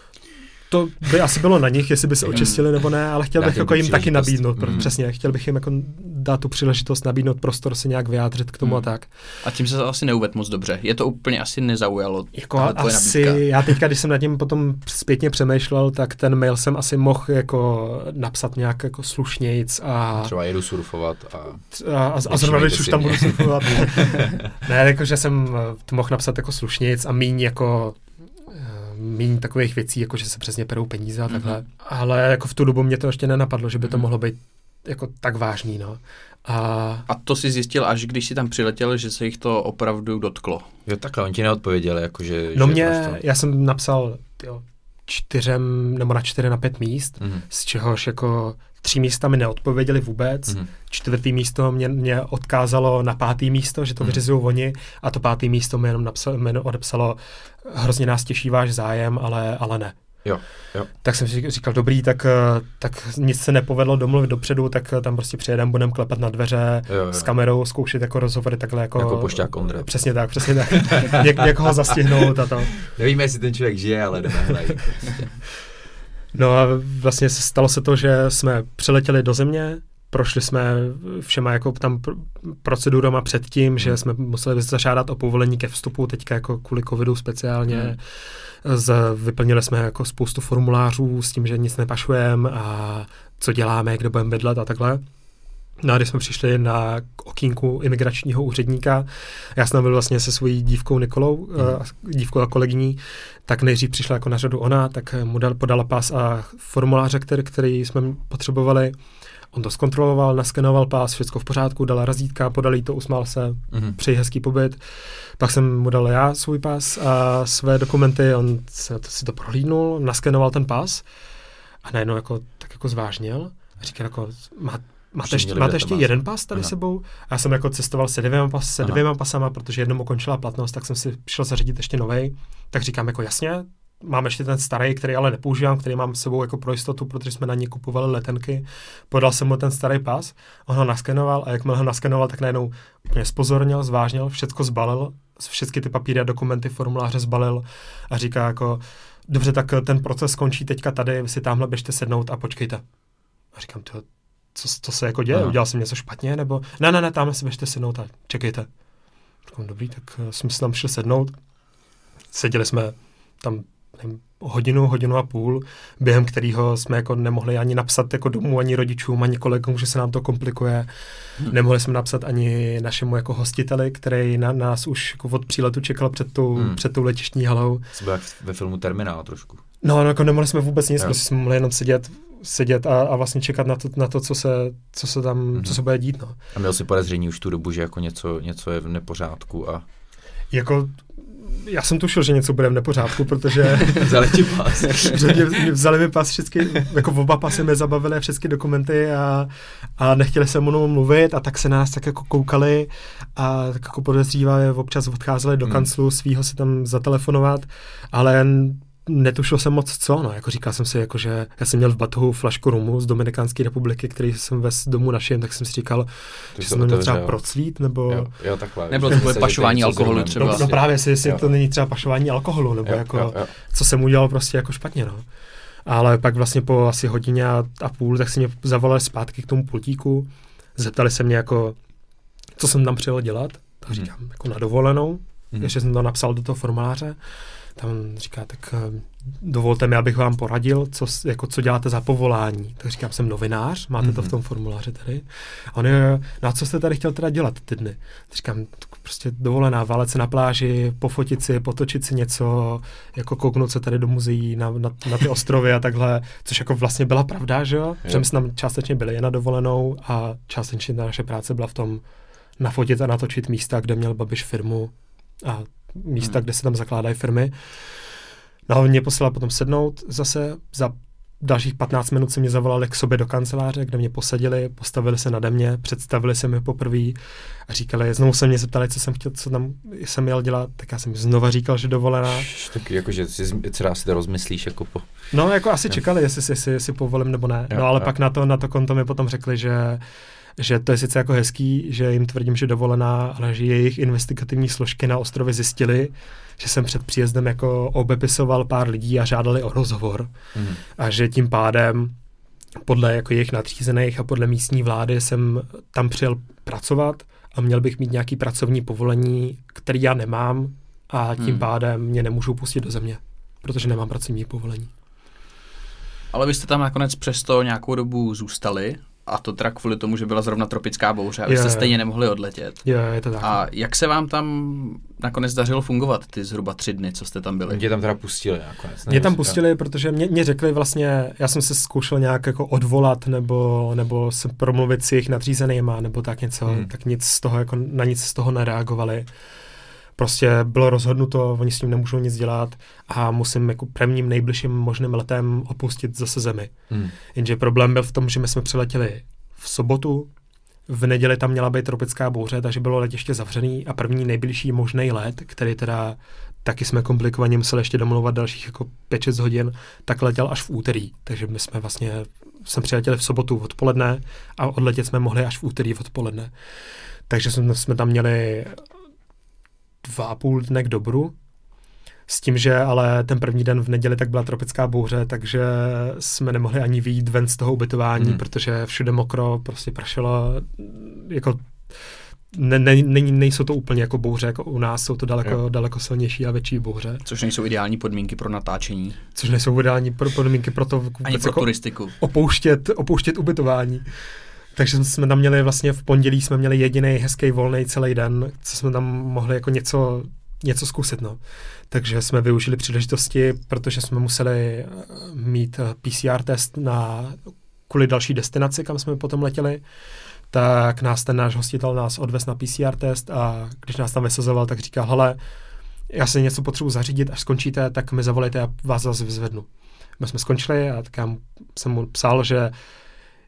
to by asi bylo na nich, jestli by se hmm. očistili nebo ne, ale chtěl bych jako jim taky nabídnout, mm. přesně, chtěl bych jim jako dát tu příležitost, nabídnout prostor se nějak vyjádřit k tomu mm. a tak. A tím se asi neuved moc dobře. Je to úplně asi nezaujalo. Jako asi, nabídka. já teďka, když jsem nad tím potom zpětně přemýšlel, tak ten mail jsem asi mohl jako napsat nějak jako slušnějc a... Třeba jedu surfovat a... A, a, a zrovna, když už tam budu surfovat. *laughs* ne, jako, že jsem to mohl napsat jako slušnějc a míň jako méně takových věcí, jako že se přesně perou peníze a takhle. Mm-hmm. Ale jako v tu dobu mě to ještě nenapadlo, že by to mm-hmm. mohlo být jako tak vážný, no. A... a to si zjistil až když si tam přiletěl, že se jich to opravdu dotklo. Jo, takhle, on ti neodpověděl, jakože... No že mě, to... já jsem napsal jo, čtyřem, nebo na čtyři na pět míst, mm-hmm. z čehož jako tři místa mi neodpověděli vůbec, mm-hmm. čtvrtý místo mě, mě odkázalo na pátý místo, že to mm-hmm. vyřizují oni a to pátý místo mi jenom napsal, mi odepsalo hrozně nás těší váš zájem, ale, ale ne. Jo, jo. Tak jsem si říkal, dobrý, tak, eh, tak nic se nepovedlo domluvit dopředu, tak eh, tam prostě přijedeme, budeme klepat na dveře jo, jo. s kamerou, zkoušet jako rozhovory takhle jako... Jako pošťák Ondra. Přesně tak, přesně tak. *laughs* jak, jak ho zastihnout a to. Nevíme, jestli ten člověk žije, ale jdeme hledat. no a vlastně se stalo se to, že jsme přiletěli do země, prošli jsme všema jako tam procedurama předtím, hmm. že jsme museli zažádat o povolení ke vstupu, teďka jako kvůli covidu speciálně. Hmm. Z, vyplnili jsme jako spoustu formulářů s tím, že nic nepašujeme a co děláme, kde budeme bydlet a takhle. No a když jsme přišli na okýnku imigračního úředníka, já jsem byl vlastně se svojí dívkou Nikolou, mm. dívkou a kolegyní, tak nejdřív přišla jako na řadu ona, tak mu dal, podala pás a formuláře, který, který jsme potřebovali. On to zkontroloval, naskenoval pás, všechno v pořádku, dala razítka, podali to, usmál se, mm-hmm. přeji hezký pobyt. Pak jsem mu dal já svůj pás a své dokumenty, on se to, si to prohlídnul, naskenoval ten pás a najednou jako, tak jako zvážnil a říkal jako, má, máte ještě, máte ještě jeden pas tady Aha. sebou? A já jsem jako cestoval se dvěma, pas, se dvěma pasama, protože jednou ukončila platnost, tak jsem si šel zařídit ještě novej. Tak říkám jako jasně, mám ještě ten starý, který ale nepoužívám, který mám s sebou jako pro jistotu, protože jsme na ně kupovali letenky. Podal jsem mu ten starý pas, on ho naskenoval a jakmile ho naskenoval, tak najednou úplně spozornil, zvážnil, všechno zbalil, všechny ty papíry a dokumenty, formuláře zbalil a říká jako, dobře, tak ten proces skončí teďka tady, vy si tamhle běžte sednout a počkejte. A říkám, to, co, co se jako děje, udělal jsem něco špatně, nebo ne, ne, ne, tamhle si běžte sednout a čekejte. Říkám, dobrý, tak eh, jsme si tam šli sednout, seděli jsme tam hodinu, hodinu a půl, během kterého jsme jako nemohli ani napsat jako domů, ani rodičům, ani kolegům, že se nám to komplikuje. Hmm. Nemohli jsme napsat ani našemu jako hostiteli, který na nás už jako od příletu čekal před tou, hmm. před tou letištní halou. Jsme jak ve filmu Terminál trošku. No, no jako nemohli jsme vůbec nic, prostě jsme mohli jenom sedět, sedět a, a vlastně čekat na to, na to co, se, co se tam, hmm. co se bude dít. No. A měl si podezření už tu dobu, že jako něco, něco je v nepořádku a... Jako já jsem tušil, že něco bude v nepořádku, protože... *laughs* vzali ti pas. *laughs* mě, mě, vzali mi pas všechny, jako oba pasy mi zabavili všechny dokumenty a, a nechtěli se mnou mluvit a tak se nás tak jako koukali a tak jako podezřívali, občas odcházeli do hmm. kanclu svýho si tam zatelefonovat, ale netušil jsem moc co, no, jako říkal jsem si, jako, že já jsem měl v batohu flašku rumu z Dominikánské republiky, který jsem ve domu našel, tak jsem si říkal, Ty že jsem měl třeba procvít, nebo... Jo, jo takhle. Nebo to pašování alkoholu třeba. No, no právě, jestli, jestli to není třeba pašování alkoholu, nebo jo, jako, jo, jo. co jsem udělal prostě jako špatně, no. Ale pak vlastně po asi hodině a, a půl, tak si mě zavolali zpátky k tomu pultíku, zeptali se mě jako, co jsem tam přijel dělat, tak hmm. říkám, hmm. jako na dovolenou, hmm. ještě jsem to napsal do toho formuláře, tam říká, tak eh, dovolte mi, abych vám poradil, co, jako, co děláte za povolání. Tak říkám, jsem novinář, máte mm-hmm. to v mhm. tom formuláři tady. A on je, no a co jste tady chtěl teda dělat ty dny? Tak říkám, prostě dovolená, válet se na pláži, pofotit si, potočit si něco, jako kouknout se tady do muzeí na, na, na ty ostrovy a takhle, což jako vlastně byla pravda, že jo? Že my jsme tam částečně byli jen na dovolenou a částečně ta naše práce byla v tom nafotit a natočit místa, kde měl Babiš firmu a místa, hmm. kde se tam zakládají firmy. No a mě poslala potom sednout zase za dalších 15 minut se mě zavolali k sobě do kanceláře, kde mě posadili, postavili se nade mě, představili se mi poprvé a říkali, znovu se mě zeptali, co jsem chtěl, co tam jsem měl dělat, tak já jsem znova říkal, že dovolená. Tak jako, že si třeba si to rozmyslíš jako po... No, jako asi čekali, jestli, jestli, jestli povolím nebo ne. No, ale pak na to, na to konto mi potom řekli, že že to je sice jako hezký, že jim tvrdím, že dovolená, ale že jejich investigativní složky na ostrově zjistili, že jsem před příjezdem jako obepisoval pár lidí a žádali o rozhovor. Mm. A že tím pádem podle jako jejich nadřízených a podle místní vlády jsem tam přijel pracovat a měl bych mít nějaký pracovní povolení, který já nemám a tím mm. pádem mě nemůžou pustit do země, protože nemám pracovní povolení. Ale vy jste tam nakonec přesto nějakou dobu zůstali a to teda kvůli tomu, že byla zrovna tropická bouře a vy Je, jste je. stejně nemohli odletět. Jo, je to tak. A jak se vám tam nakonec dařilo fungovat ty zhruba tři dny, co jste tam byli? Mě tam teda pustili nakonec. Mě tam pustili, protože mě, mě řekli vlastně, já jsem se zkoušel nějak jako odvolat nebo, nebo se promluvit s jejich nadřízenýma nebo tak něco, hmm. tak nic z toho, jako na nic z toho nereagovali. Prostě bylo rozhodnuto, oni s tím nemůžou nic dělat a musím jako prvním nejbližším možným letem opustit zase zemi. Hmm. Jenže problém byl v tom, že my jsme přiletěli v sobotu, v neděli tam měla být tropická bouře, takže bylo letiště zavřený a první nejbližší možný let, který teda taky jsme komplikovaně museli ještě domluvat dalších jako 5-6 hodin, tak letěl až v úterý. Takže my jsme vlastně, jsme přiletěli v sobotu odpoledne a odletět jsme mohli až v úterý odpoledne. Takže jsme, jsme tam měli dva a půl dne k dobru, s tím, že ale ten první den v neděli tak byla tropická bouře, takže jsme nemohli ani vyjít ven z toho ubytování, Hmm. protože všude mokro, prostě pršelo, jako ne, ne, ne, nejsou to úplně jako bouře, jako u nás, jsou to daleko, Jo. daleko silnější a větší bouře, Což nejsou ideální podmínky pro natáčení. což nejsou ideální pro podmínky pro to Ani pro jako turistiku. opouštět, opouštět ubytování. Takže jsme tam měli vlastně v pondělí jsme měli jediný hezký volný celý den, co jsme tam mohli jako něco, něco zkusit. No. Takže jsme využili příležitosti, protože jsme museli eh, mít eh, PCR test na kvůli další destinaci, kam jsme potom letěli, tak nás ten náš hostitel nás odvez na PCR test a když nás tam vysazoval, tak říkal, hele, já si něco potřebuji zařídit, až skončíte, tak mi zavolejte a vás zase vyzvednu. My jsme skončili a tak já jsem mu psal, že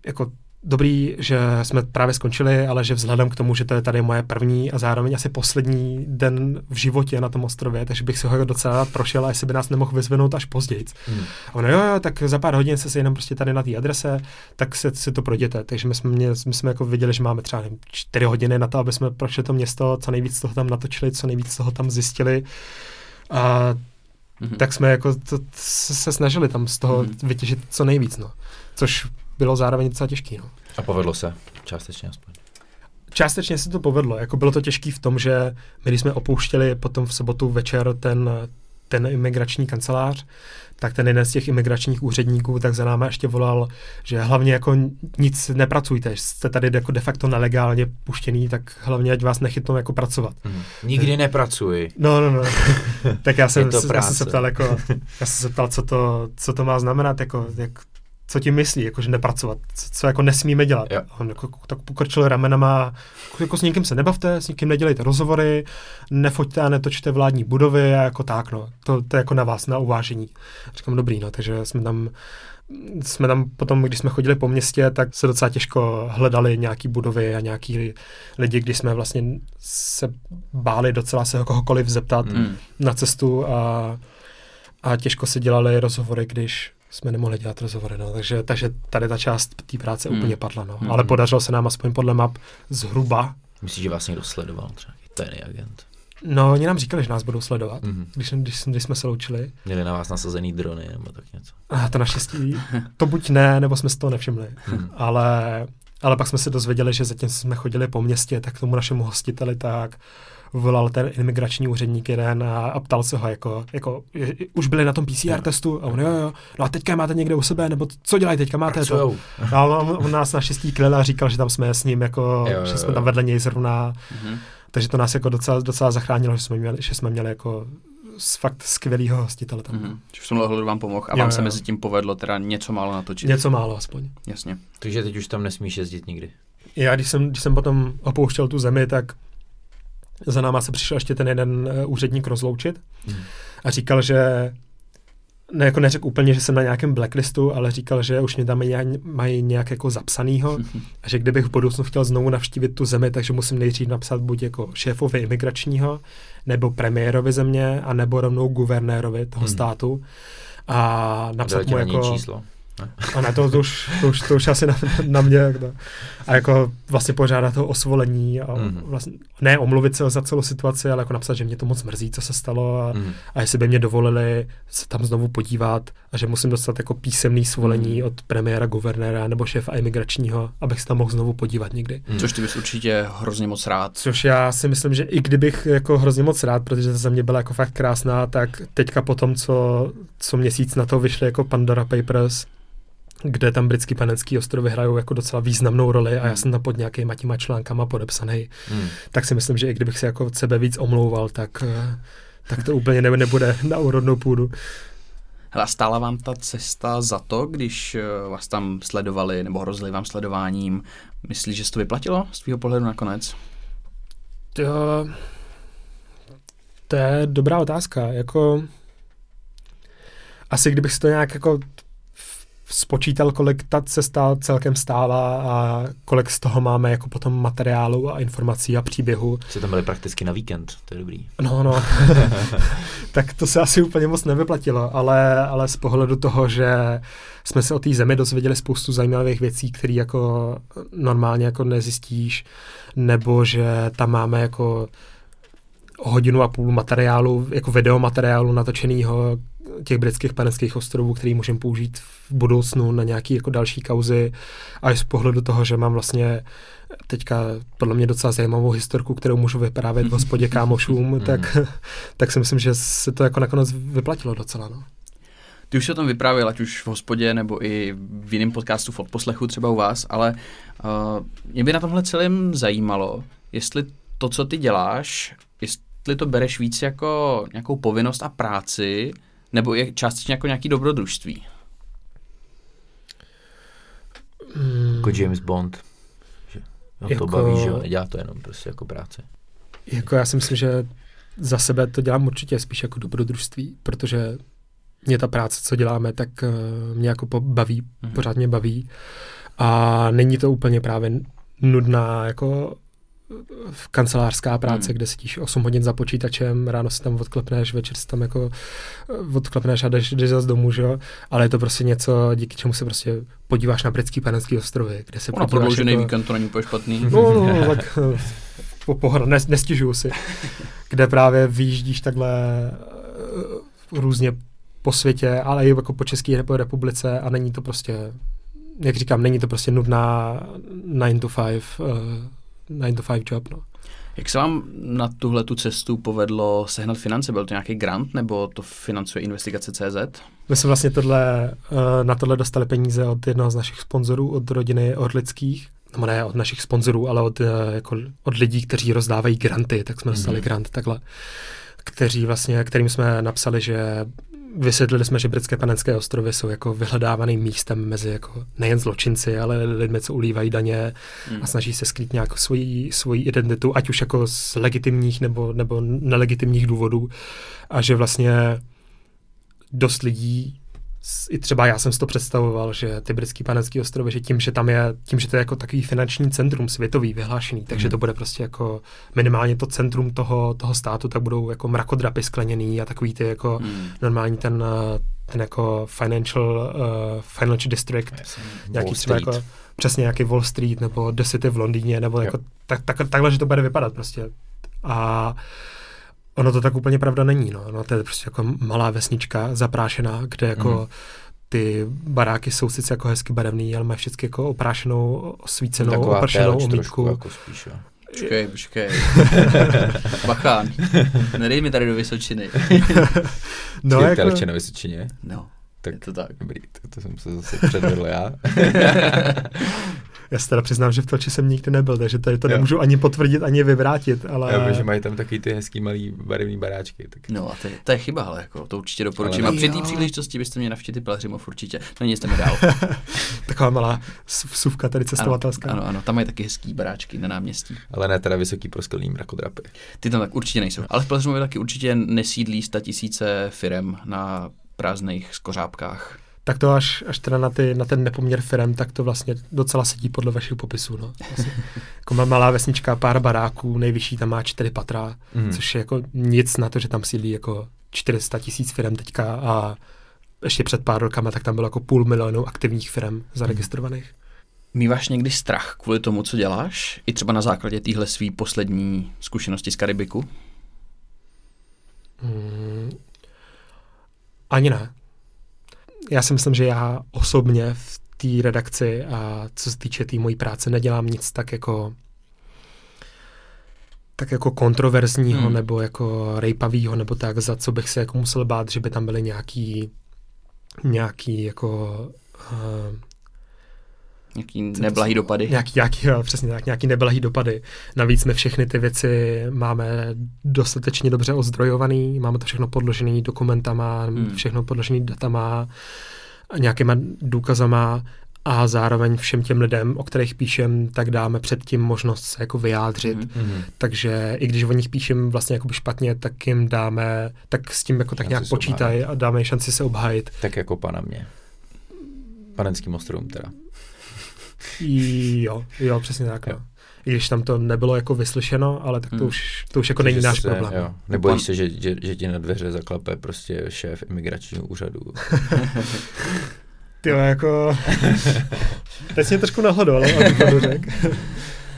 jako dobrý, že jsme právě skončili, ale že vzhledem k tomu, že to je tady moje první a zároveň asi poslední den v životě na tom ostrově, takže bych si ho docela prošel a jestli by nás nemohl vyzvenout až později. Hmm. A ono, jo, jo, tak za pár hodin se sejdeme prostě tady na té adrese, tak se, si to projděte. Takže my jsme, mě, my jsme jako viděli, že máme třeba nevím, čtyři hodiny na to, aby jsme prošli to město, co nejvíc toho tam natočili, co nejvíc toho tam zjistili. A Mhm. tak jsme jako to, se, se snažili tam z toho Mhm. vytěžit co nejvíc, no. Což bylo zároveň docela těžký, no. A povedlo se, částečně aspoň. Částečně se to povedlo, jako bylo to těžký v tom, že my když jsme opouštěli potom v sobotu večer ten, ten imigrační kancelář, tak ten jeden z těch imigračních úředníků tak za náma ještě volal, že hlavně jako nic nepracujte, jste tady jako de facto nelegálně puštěný, tak hlavně ať vás nechytnou jako pracovat. Hmm. Nikdy nepracuji. No, no, no. tak já *laughs* jsem, já jsem se ptal, jako, já jsem se ptal, co to, co to má znamenat, jako, jak, co tím myslí, jako, že nepracovat, co, co jako nesmíme dělat. Jo. On jako, tak pokrčil ramenama, jako s nikým se nebavte, s nikým nedělejte rozhovory, nefoďte a netočte vládní budovy a jako tak, no. To, to je jako na vás, na uvážení. Říkám, dobrý, no, takže jsme tam jsme tam potom, když jsme chodili po městě, tak se docela těžko hledali nějaký budovy a nějaký lidi, když jsme vlastně se báli docela se ho kohokoliv zeptat Mm. Na cestu a, a těžko se dělali rozhovory, když jsme nemohli dělat rozhovory, no. takže, takže tady ta část té práce Hmm. úplně padla, no. Hmm. ale podařilo se nám aspoň podle map zhruba, Myslíš, že vás někdo sledoval, třeba tajný agent? no oni nám říkali, že nás budou sledovat, Mhm. když, když, když jsme se loučili. Měli na vás nasazený drony nebo tak něco. A to naštěstí, to buď ne, nebo jsme si toho nevšimli. Mhm. ale, ale pak jsme se dozvěděli, že zatím jsme chodili po městě, tak k tomu našemu hostiteli tak volal ten imigrační úředník jeden a, a ptal se ho, jako, jako je, už byli na tom PCR Jo. testu a on, jo, jo, no a teďka máte někde u sebe, nebo co dělají teďka, máte to? Pracujou. No, a on, on nás naštěstí klil a říkal, že tam jsme s ním, jako, Jo, jo, jo, že jsme jo. tam vedle něj zrovna, Mhm. takže to nás jako docela, docela zachránilo, že jsme měli, že jsme měli jako s- fakt skvělýho hostitele tam. Mhm. Že v tomhle ohledu vám pomohl a Jo, vám se jo. mezi tím povedlo teda něco málo natočit. Něco málo aspoň. Jasně. Takže teď už tam nesmíš jezdit nikdy. Já, když jsem, když jsem potom opouštěl tu zemi, tak za náma se přišel ještě ten jeden eh, úředník rozloučit Mhm. a říkal, že ne, jako neřekl úplně, že jsem na nějakém blacklistu, ale říkal, že už mě tam mají, mají nějak jako zapsanýho *laughs* a že kdybych v budoucnu chtěl znovu navštívit tu zemi, takže musím nejdřív napsat buď jako šéfovi imigračního, nebo premiérovi země, a nebo rovnou guvernérovi toho Hmm. státu a napsat mu jako... číslo. A ne, to, to, už, to, už, to už asi na, na mě. Jak to. A jako vlastně požádat o osvolení a Mhm. vlastně, ne omluvit se za celou situaci, ale jako napsat, že mě to moc mrzí, co se stalo a, Mhm. a jestli by mě dovolili se tam znovu podívat a že musím dostat jako písemný svolení Mhm. od premiéra, guvernéra nebo šéfa imigračního, abych se tam mohl znovu podívat někdy. Mhm. Což ty bys určitě hrozně moc rád. Což já si myslím, že i kdybych jako hrozně moc rád, protože ta země byla jako fakt krásná, tak teďka po tom, co, co měsíc na to vyšly jako Pandora Papers, kde tam britský panenský ostrovy hrajou jako docela významnou roli a já jsem tam pod nějakýma těma článkama podepsaný, hmm. tak si myslím, že i kdybych si jako od sebe víc omlouval, tak, eh, tak to úplně nebude na úrodnou půdu. Hla, stála vám ta cesta za to, když eh, vás tam sledovali nebo hrozili vám sledováním? Myslíš, že se to vyplatilo z tvého pohledu nakonec? To, to je dobrá otázka. Jako, asi kdybych si to nějak jako spočítal, kolik ta cesta celkem stála a kolik z toho máme jako potom materiálu a informací a příběhu. Jste tam byli prakticky na víkend, to je dobrý. No, no. *laughs* tak to se asi úplně moc nevyplatilo, ale, ale z pohledu toho, že jsme se o té zemi dozvěděli spoustu zajímavých věcí, které jako normálně jako nezjistíš, nebo že tam máme jako hodinu a půl materiálu, jako videomateriálu natočeného těch britských panenských ostrovů, který můžeme použít v budoucnu na nějaké jako další kauzy a i z pohledu toho, že mám vlastně teďka podle mě docela zajímavou historku, kterou můžu vyprávět v hospodě kámošům, mhm. tak, *laughs* tak si myslím, že se to jako nakonec vyplatilo docela. No. Ty už se o tom vyprávěl, ať už v hospodě nebo i v jiném podcastu v odposlechu třeba u vás, ale uh, mě by na tomhle celém zajímalo, jestli to, co ty děláš, jestli to bereš víc jako nějakou povinnost a práci, nebo je částečně jako nějaký dobrodružství? Hmm. Jako James Bond. Že ho jako... to baví, že jo, nedělá to jenom prostě jako práce. Jako já si myslím, že za sebe to dělám určitě spíš jako dobrodružství, protože mě ta práce, co děláme, tak uh, mě jako baví, mm-hmm. pořád mě baví. A není to úplně právě nudná jako kancelářská práce, hmm. kde sedíš 8 hodin za počítačem, ráno si tam odklepneš, večer si tam jako eh, odklepneš a jdeš, jdeš zase domů, že jo? Ale je to prostě něco, díky čemu se prostě podíváš na britský panenský ostrovy, kde se no, podíváš... prodloužený jako... víkend to není úplně špatný. No, no, no *laughs* tak eh, po, pohoda, nes, nestižuju si. Kde právě vyjíždíš takhle uh, různě po světě, ale i jako po České republice a není to prostě, jak říkám, není to prostě nudná 9 to 5 uh, 9 to 5 job. No. Jak se vám na tuhle tu cestu povedlo sehnat finance? Byl to nějaký grant nebo to financuje investigace CZ? My jsme vlastně tohle, eh, na tohle dostali peníze od jednoho z našich sponzorů, od rodiny Orlických, nebo ne od našich sponzorů, ale od, eh, jako, od lidí, kteří rozdávají granty, tak jsme dostali mm-hmm. grant takhle, kteří vlastně, kterým jsme napsali, že vysvětlili jsme, že britské panenské ostrovy jsou jako vyhledávaným místem mezi jako nejen zločinci, ale lidmi, co ulívají daně hmm. a snaží se skrýt nějak svoji, svoji identitu, ať už jako z legitimních nebo, nebo nelegitimních důvodů. A že vlastně dost lidí i třeba já jsem si to představoval, že ty britský panenský ostrovy, že tím, že tam je, tím, že to je jako takový finanční centrum světový vyhlášený, takže mm. to bude prostě jako minimálně to centrum toho, toho státu, tak budou jako mrakodrapy skleněný a takový ty jako mm. normální ten, ten jako financial, uh, financial district, yes, nějaký třeba jako přesně nějaký Wall Street nebo The City v Londýně, nebo jako tak, tak, takhle, že to bude vypadat prostě. A ono to tak úplně pravda není, no. no to je prostě jako malá vesnička zaprášená, kde jako mm. ty baráky jsou sice jako hezky barevný, ale mají všechny jako oprášenou, osvícenou, Taková opršenou omítku. Jako spíš, jo. Počkej, počkej. *laughs* Bachán, nedej mi tady do Vysočiny. *laughs* no, jako... na Vysočině? No. Tak, je to tak. Dobrý, to, to jsem se zase předvedl já. *laughs* Já se teda přiznám, že v Telči jsem nikdy nebyl, takže tady to jo. nemůžu ani potvrdit, ani vyvrátit, ale... Jo, že mají tam takový ty hezký malý barevný baráčky. Tak... No a to je, to je chyba, ale jako, to určitě doporučím. Ale... A při té příležitosti byste mě navštívili Pelhřimov určitě. No nic mi dál. *laughs* Taková malá suvka tady cestovatelská. Ano, ano, ano, tam mají taky hezký baráčky na náměstí. Ale ne teda vysoký proskelný mrakodrapy. Ty tam tak určitě nejsou. Ale v Pelhřimově taky určitě nesídlí sta tisíce firem na prázdných skořápkách tak to až, až teda na, ty, na ten nepoměr firm, tak to vlastně docela sedí podle vašich popisů. No. Vlastně, jako malá vesnička, pár baráků, nejvyšší tam má čtyři patra, mm. což je jako nic na to, že tam sídlí jako 400 tisíc firm teďka a ještě před pár rokama, tak tam bylo jako půl milionu aktivních firm zaregistrovaných. Míváš někdy strach kvůli tomu, co děláš? I třeba na základě téhle své poslední zkušenosti z Karibiku? Mm, ani ne já si myslím, že já osobně v té redakci a co se týče té tý mojí práce nedělám nic tak jako tak jako kontroverzního hmm. nebo jako rejpavýho nebo tak, za co bych se jako musel bát, že by tam byly nějaký nějaký jako uh, Nějaký neblahý dopady. Nějaký, nějaký, jo, přesně tak, nějaký neblahý dopady. Navíc my všechny ty věci máme dostatečně dobře ozdrojovaný, máme to všechno podložený dokumentama, hmm. všechno podložený datama, nějakýma důkazama a zároveň všem těm lidem, o kterých píšem, tak dáme předtím možnost se jako vyjádřit. Mm-hmm. Takže i když o nich píšem vlastně jako špatně, tak jim dáme, tak s tím jako tak nějak počítají a dáme šanci se obhájit. Tak jako pana mě. Panenským ostrovům teda. Jo, jo, přesně tak. Jo. No. I když tam to nebylo jako vyslyšeno, ale tak to, hmm. už, to už jako není náš se, problém. Jo. Nebojíš se, že, že, že ti na dveře zaklape prostě šéf imigračního úřadu. *laughs* Ty jako... *laughs* Teď jsi mě trošku nahodoval, abych to řekl. *laughs*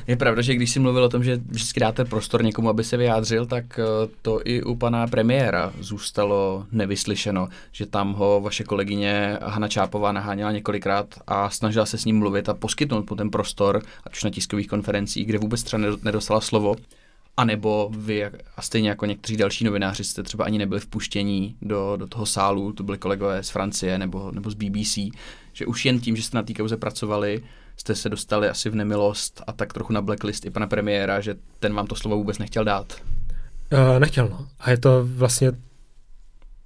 Je pravda, že když jsi mluvil o tom, že vždycky dáte prostor někomu, aby se vyjádřil, tak eh, to i u pana premiéra zůstalo nevyslyšeno, že tam ho vaše kolegyně Hana Čápová naháněla několikrát a snažila se s ním mluvit a poskytnout mu ten prostor, ať už na tiskových konferencích, kde vůbec třeba nedostala slovo. A nebo vy, a stejně jako někteří další novináři, jste třeba ani nebyli vpuštění do, do toho sálu, to byli kolegové z Francie nebo, nebo z BBC, že už jen tím, že jste na té kauze pracovali, jste se dostali asi v nemilost a tak trochu na blacklist i pana premiéra, že ten vám to slovo vůbec nechtěl dát. Uh, nechtěl, no. A je to vlastně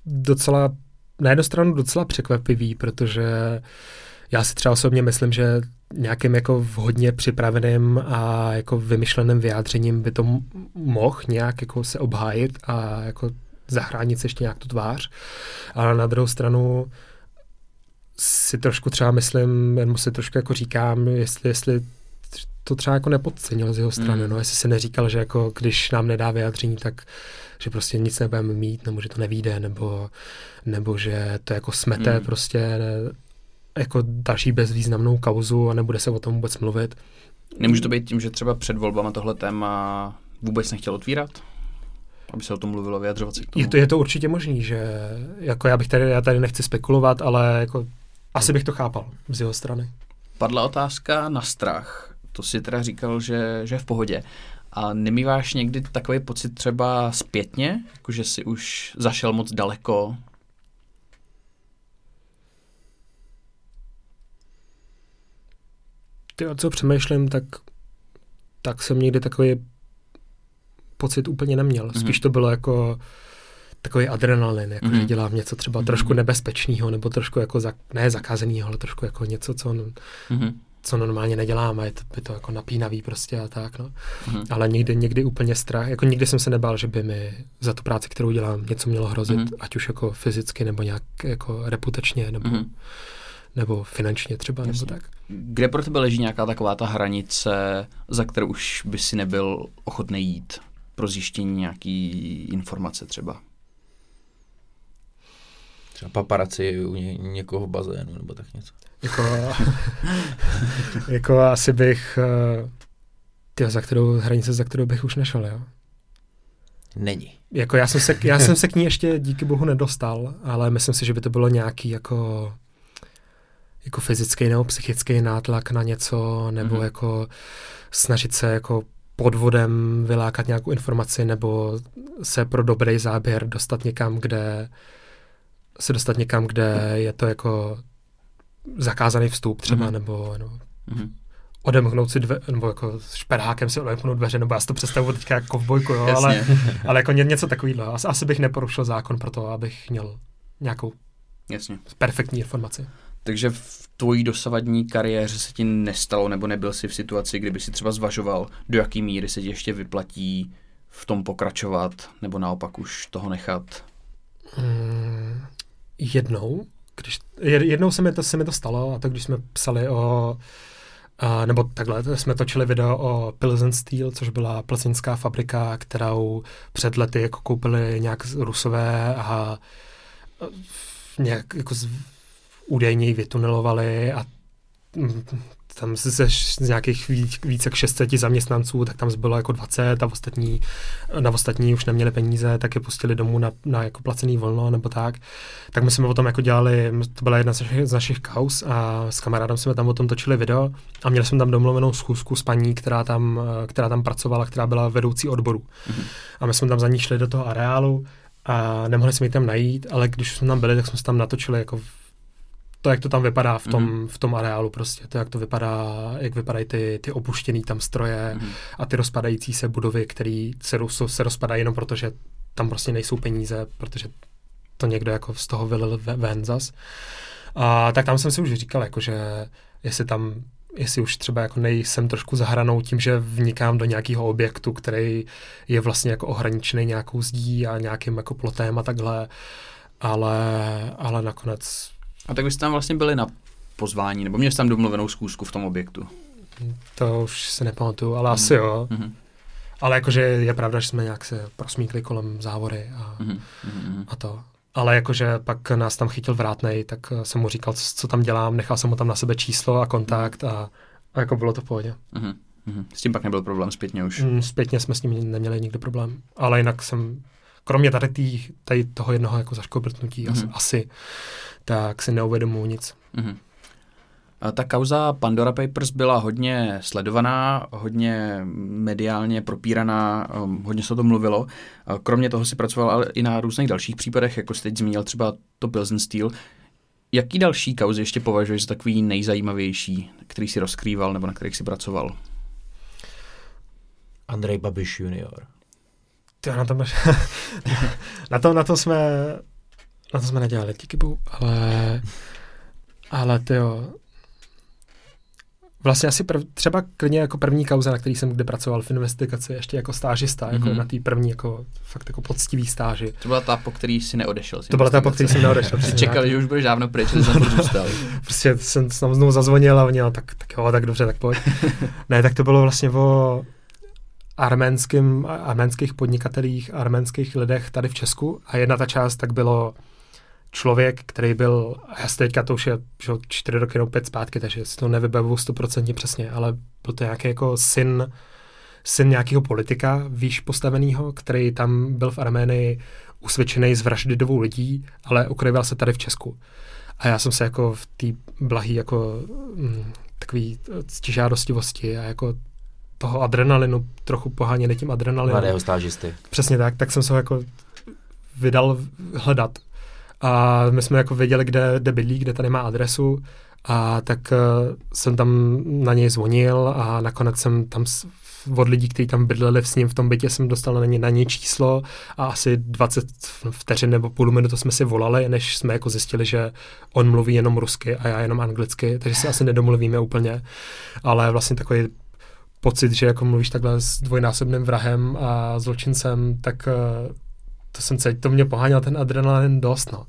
docela, na jednu stranu docela překvapivý, protože já si třeba osobně myslím, že nějakým jako vhodně připraveným a jako vymyšleným vyjádřením by to mohl nějak jako se obhájit a jako zachránit se ještě nějak tu tvář. Ale na druhou stranu si trošku třeba myslím, nebo si trošku jako říkám, jestli, jestli to třeba jako nepodcenil z jeho strany, mm. no, jestli se neříkal, že jako když nám nedá vyjádření, tak že prostě nic nebudeme mít, nebo že to nevíde, nebo, nebo že to jako smete mm. prostě ne, jako další bezvýznamnou kauzu a nebude se o tom vůbec mluvit. Nemůže to být tím, že třeba před volbama tohle téma vůbec nechtěl otvírat? aby se o tom mluvilo, vyjadřovat se k tomu. Je to, je to určitě možný, že jako já bych tady, já tady nechci spekulovat, ale jako asi bych to chápal z jeho strany. Padla otázka na strach. To si teda říkal, že, že je v pohodě. A nemýváš někdy takový pocit třeba zpětně, jako že si už zašel moc daleko? Ty, co přemýšlím, tak, tak jsem někdy takový pocit úplně neměl. Spíš mm-hmm. to bylo jako takový adrenalin, jako mm-hmm. že dělám něco třeba mm-hmm. trošku nebezpečného, nebo trošku jako, za, ne zakázaného, ale trošku jako něco, co, mm-hmm. co normálně nedělám a je to, je to jako napínavý prostě a tak, no. Mm-hmm. Ale někdy, někdy úplně strach, jako nikdy jsem se nebál, že by mi za tu práci, kterou dělám, něco mělo hrozit, mm-hmm. ať už jako fyzicky, nebo nějak jako reputačně, nebo, mm-hmm. nebo finančně třeba, Jasně. nebo tak. Kde pro tebe leží nějaká taková ta hranice, za kterou už by si nebyl ochotný jít pro zjištění nějaký informace třeba? Třeba paparaci u ně, někoho v bazénu nebo tak něco. Jako, *laughs* jako asi bych, uh, tyjo, za kterou hranice, za kterou bych už nešel, jo? Není. Jako já jsem, se, já jsem se k ní ještě díky bohu nedostal, ale myslím si, že by to bylo nějaký jako jako fyzický nebo psychický nátlak na něco, nebo mm-hmm. jako snažit se jako podvodem vylákat nějakou informaci, nebo se pro dobrý záběr dostat někam, kde se dostat někam, kde je to jako zakázaný vstup třeba, mm-hmm. nebo no, mm-hmm. odemknout si dve, nebo jako šperhákem si odemknout dveře, nebo já si to představuji teďka jako v bojku, jo, ale, *laughs* ale jako ně, něco takového. Asi, asi bych neporušil zákon pro to, abych měl nějakou Jasně. perfektní informaci. Takže v tvojí dosavadní kariéře se ti nestalo, nebo nebyl si v situaci, kdyby si třeba zvažoval, do jaký míry se ti ještě vyplatí v tom pokračovat, nebo naopak už toho nechat? Hmm, jednou, když, jednou se mi, to, se mi to stalo, a to když jsme psali o a, nebo takhle, jsme točili video o Pilsen Steel, což byla plzeňská fabrika, kterou před lety jako koupili nějak rusové a nějak jako z, údajně ji vytunelovali a tam ze, z nějakých víc, více jak 600 zaměstnanců, tak tam zbylo jako 20 a ostatní, na ostatní už neměli peníze, tak je pustili domů na, na jako placený volno nebo tak. Tak my jsme o tom jako dělali, to byla jedna z našich, z našich kaus a s kamarádem jsme tam o tom točili video a měli jsme tam domluvenou schůzku s paní, která tam, která tam pracovala, která byla vedoucí odboru. Mm-hmm. A my jsme tam za ní šli do toho areálu a nemohli jsme ji tam najít, ale když jsme tam byli, tak jsme se tam natočili jako to, jak to tam vypadá v tom, mm. v tom areálu prostě, to, jak to vypadá, jak vypadají ty, ty opuštěný tam stroje mm. a ty rozpadající se budovy, které se, se rozpadají jenom proto, že tam prostě nejsou peníze, protože to někdo jako z toho vylil ven zas. A tak tam jsem si už říkal, jako, že jestli tam jestli už třeba jako nejsem trošku zahranou tím, že vnikám do nějakého objektu, který je vlastně jako ohraničený nějakou zdí a nějakým jako plotem a takhle, ale, ale nakonec... A tak byste tam vlastně byli na pozvání, nebo měli jste tam domluvenou zkoušku v tom objektu? To už se nepamatuju, ale mm. asi jo. Mm-hmm. Ale jakože je pravda, že jsme nějak se prosmíkli kolem závory a, mm-hmm. a to. Ale jakože pak nás tam chytil vrátnej, tak eh, jsem mu říkal, co, co tam dělám, nechal jsem mu tam na sebe číslo a kontakt a, a jako bylo to v pohodě. Mm-hmm. S tím pak nebyl problém zpětně už? Mm, zpětně jsme s ním neměli nikdy problém, ale jinak jsem, kromě tady, tý, tady toho jednoho jako zaškobrtnutí mm-hmm. asi, tak si neuvědomuji nic. Mm-hmm. Ta kauza Pandora Papers byla hodně sledovaná, hodně mediálně propíraná, um, hodně se o tom mluvilo. Kromě toho si pracoval ale i na různých dalších případech, jako jste teď zmínil třeba to Pilsen Steel. Jaký další kauzy ještě považuješ za takový nejzajímavější, který si rozkrýval nebo na kterých si pracoval? Andrej Babiš junior. Ty, *laughs* na, tom, na, to, na to jsme na to jsme nedělali, díky bohu, ale ale ty jo, Vlastně asi prv, třeba klidně jako první kauza, na který jsem kde pracoval v investigaci, ještě jako stážista, mm-hmm. jako mhm. na té první jako fakt jako poctivý stáži. To byla ta, po který si neodešel. To byla ta, po který jsem neodešel. *laughs* Jsi čekal, že už budeš dávno pryč, že jsem zůstal. *laughs* prostě jsem tam znovu zazvonil a oni, no, tak, tak jo, tak dobře, tak pojď. ne, tak to bylo vlastně o arménským, arménských podnikatelích, arménských lidech tady v Česku a jedna ta část tak bylo člověk, který byl, já si teďka to už je že, čtyři roky nebo pět zpátky, takže si to nevybavuju stoprocentně přesně, ale byl to nějaký jako syn, syn nějakého politika výš postaveného, který tam byl v Arménii usvědčený z vraždy dvou lidí, ale ukryval se tady v Česku. A já jsem se jako v té blahý jako mm, takový ctižádostivosti a jako toho adrenalinu, trochu poháněný tím adrenalinem. Mladého stážisty. Přesně tak, tak jsem se ho jako vydal hledat a my jsme jako věděli, kde, kde bydlí, kde tady má adresu a tak uh, jsem tam na něj zvonil a nakonec jsem tam s, od lidí, kteří tam bydleli s ním v tom bytě, jsem dostal na něj, na něj číslo a asi 20 vteřin nebo půl minuty jsme si volali, než jsme jako zjistili, že on mluví jenom rusky a já jenom anglicky, takže si asi nedomluvíme úplně, ale vlastně takový pocit, že jako mluvíš takhle s dvojnásobným vrahem a zločincem, tak uh, to jsem celý, to mě poháněl ten adrenalin dost, no.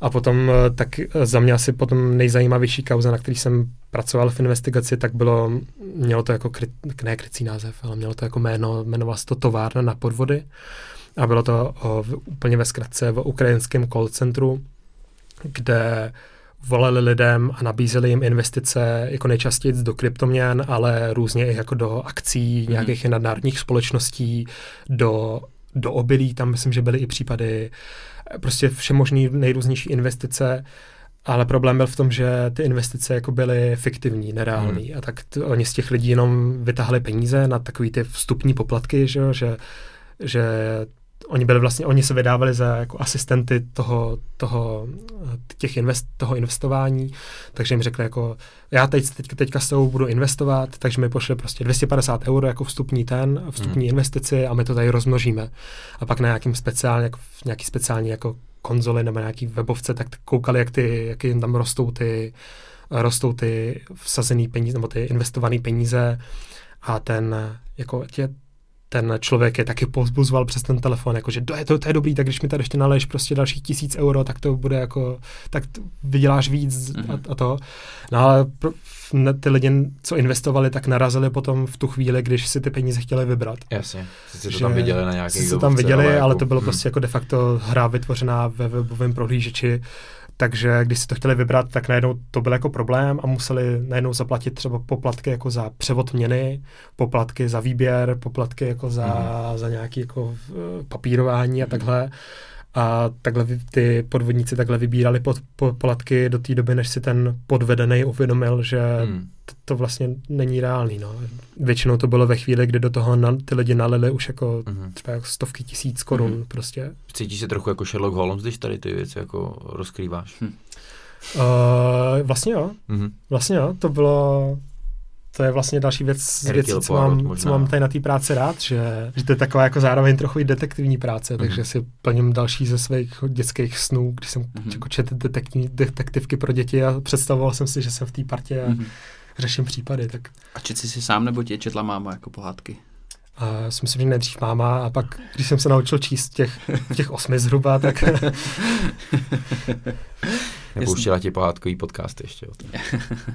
A potom eh, tak eh, za mě asi potom nejzajímavější kauza, na který jsem pracoval v investigaci, tak bylo, mělo to jako, kry, ne krycí název, ale mělo to jako jméno, jmenovalo se to továrna na podvody a bylo to o, úplně ve zkratce v ukrajinském call centru, kde volali lidem a nabízeli jim investice jako nejčastěji do kryptoměn, ale různě i jako do akcí mm. nějakých nadnárodních společností, do do obilí, tam myslím, že byly i případy prostě všemožný nejrůznější investice, ale problém byl v tom, že ty investice jako byly fiktivní, nereální. Hmm. A tak t- oni z těch lidí jenom vytahli peníze na takový ty vstupní poplatky, že, že, že oni byli vlastně, oni se vydávali za jako asistenty toho, toho, těch invest, toho investování, takže jim řekli jako, já teď, teď, teďka s tebou budu investovat, takže mi pošle prostě 250 euro jako vstupní ten, vstupní hmm. investici a my to tady rozmnožíme. A pak na nějakým speciální, jako, nějaký speciální jako konzoli nebo nějaký webovce, tak koukali, jak, ty, jak jim tam rostou ty, rostou ty vsazený peníze, nebo ty investované peníze a ten, jako tě, ten člověk je taky pozbuzoval přes ten telefon, jakože to je, to, to je dobrý, tak když mi tady ještě naleješ prostě dalších tisíc euro, tak to bude jako, tak vyděláš víc mm-hmm. a, a to. No ale pro, ne, ty lidi, co investovali, tak narazili potom v tu chvíli, když si ty peníze chtěli vybrat. Jasně, si to tam viděli na nějaký Si to tam viděli, ale, jako, ale to bylo hmm. prostě jako de facto hra vytvořená ve webovém prohlížeči, takže když si to chtěli vybrat, tak najednou to byl jako problém a museli najednou zaplatit třeba poplatky jako za převod měny, poplatky za výběr, poplatky jako za, mm. za nějaký jako eh, papírování a mhm. takhle. A takhle ty podvodníci takhle vybírali pod, poplatky do té doby, než si ten podvedený uvědomil, že mm. to, to vlastně není reálný. No. Většinou to bylo ve chvíli, kdy do toho na, ty lidi nalili už jako mm. třeba jako stovky tisíc korun. Mm. Prostě. Cítíš se trochu jako Sherlock Holmes, když tady ty věci jako rozkrýváš? Hm. Uh, vlastně jo. Mm-hmm. Vlastně jo, to bylo, to je vlastně další věc z věcí, co mám, co mám tady na té práci rád, že, že to je taková jako zároveň trochu i detektivní práce, mm-hmm. takže si plním další ze svých dětských snů, když jsem mm-hmm. jako četl detektivky pro děti a představoval jsem si, že jsem v té partě a mm-hmm. řeším případy. Tak. A četl jsi si sám nebo tě četla máma jako pohádky? A já si myslím, že nejdřív máma a pak, když jsem se naučil číst těch, těch osmi zhruba, tak... *laughs* Nepouštěla ti pohádkový podcast ještě o tom.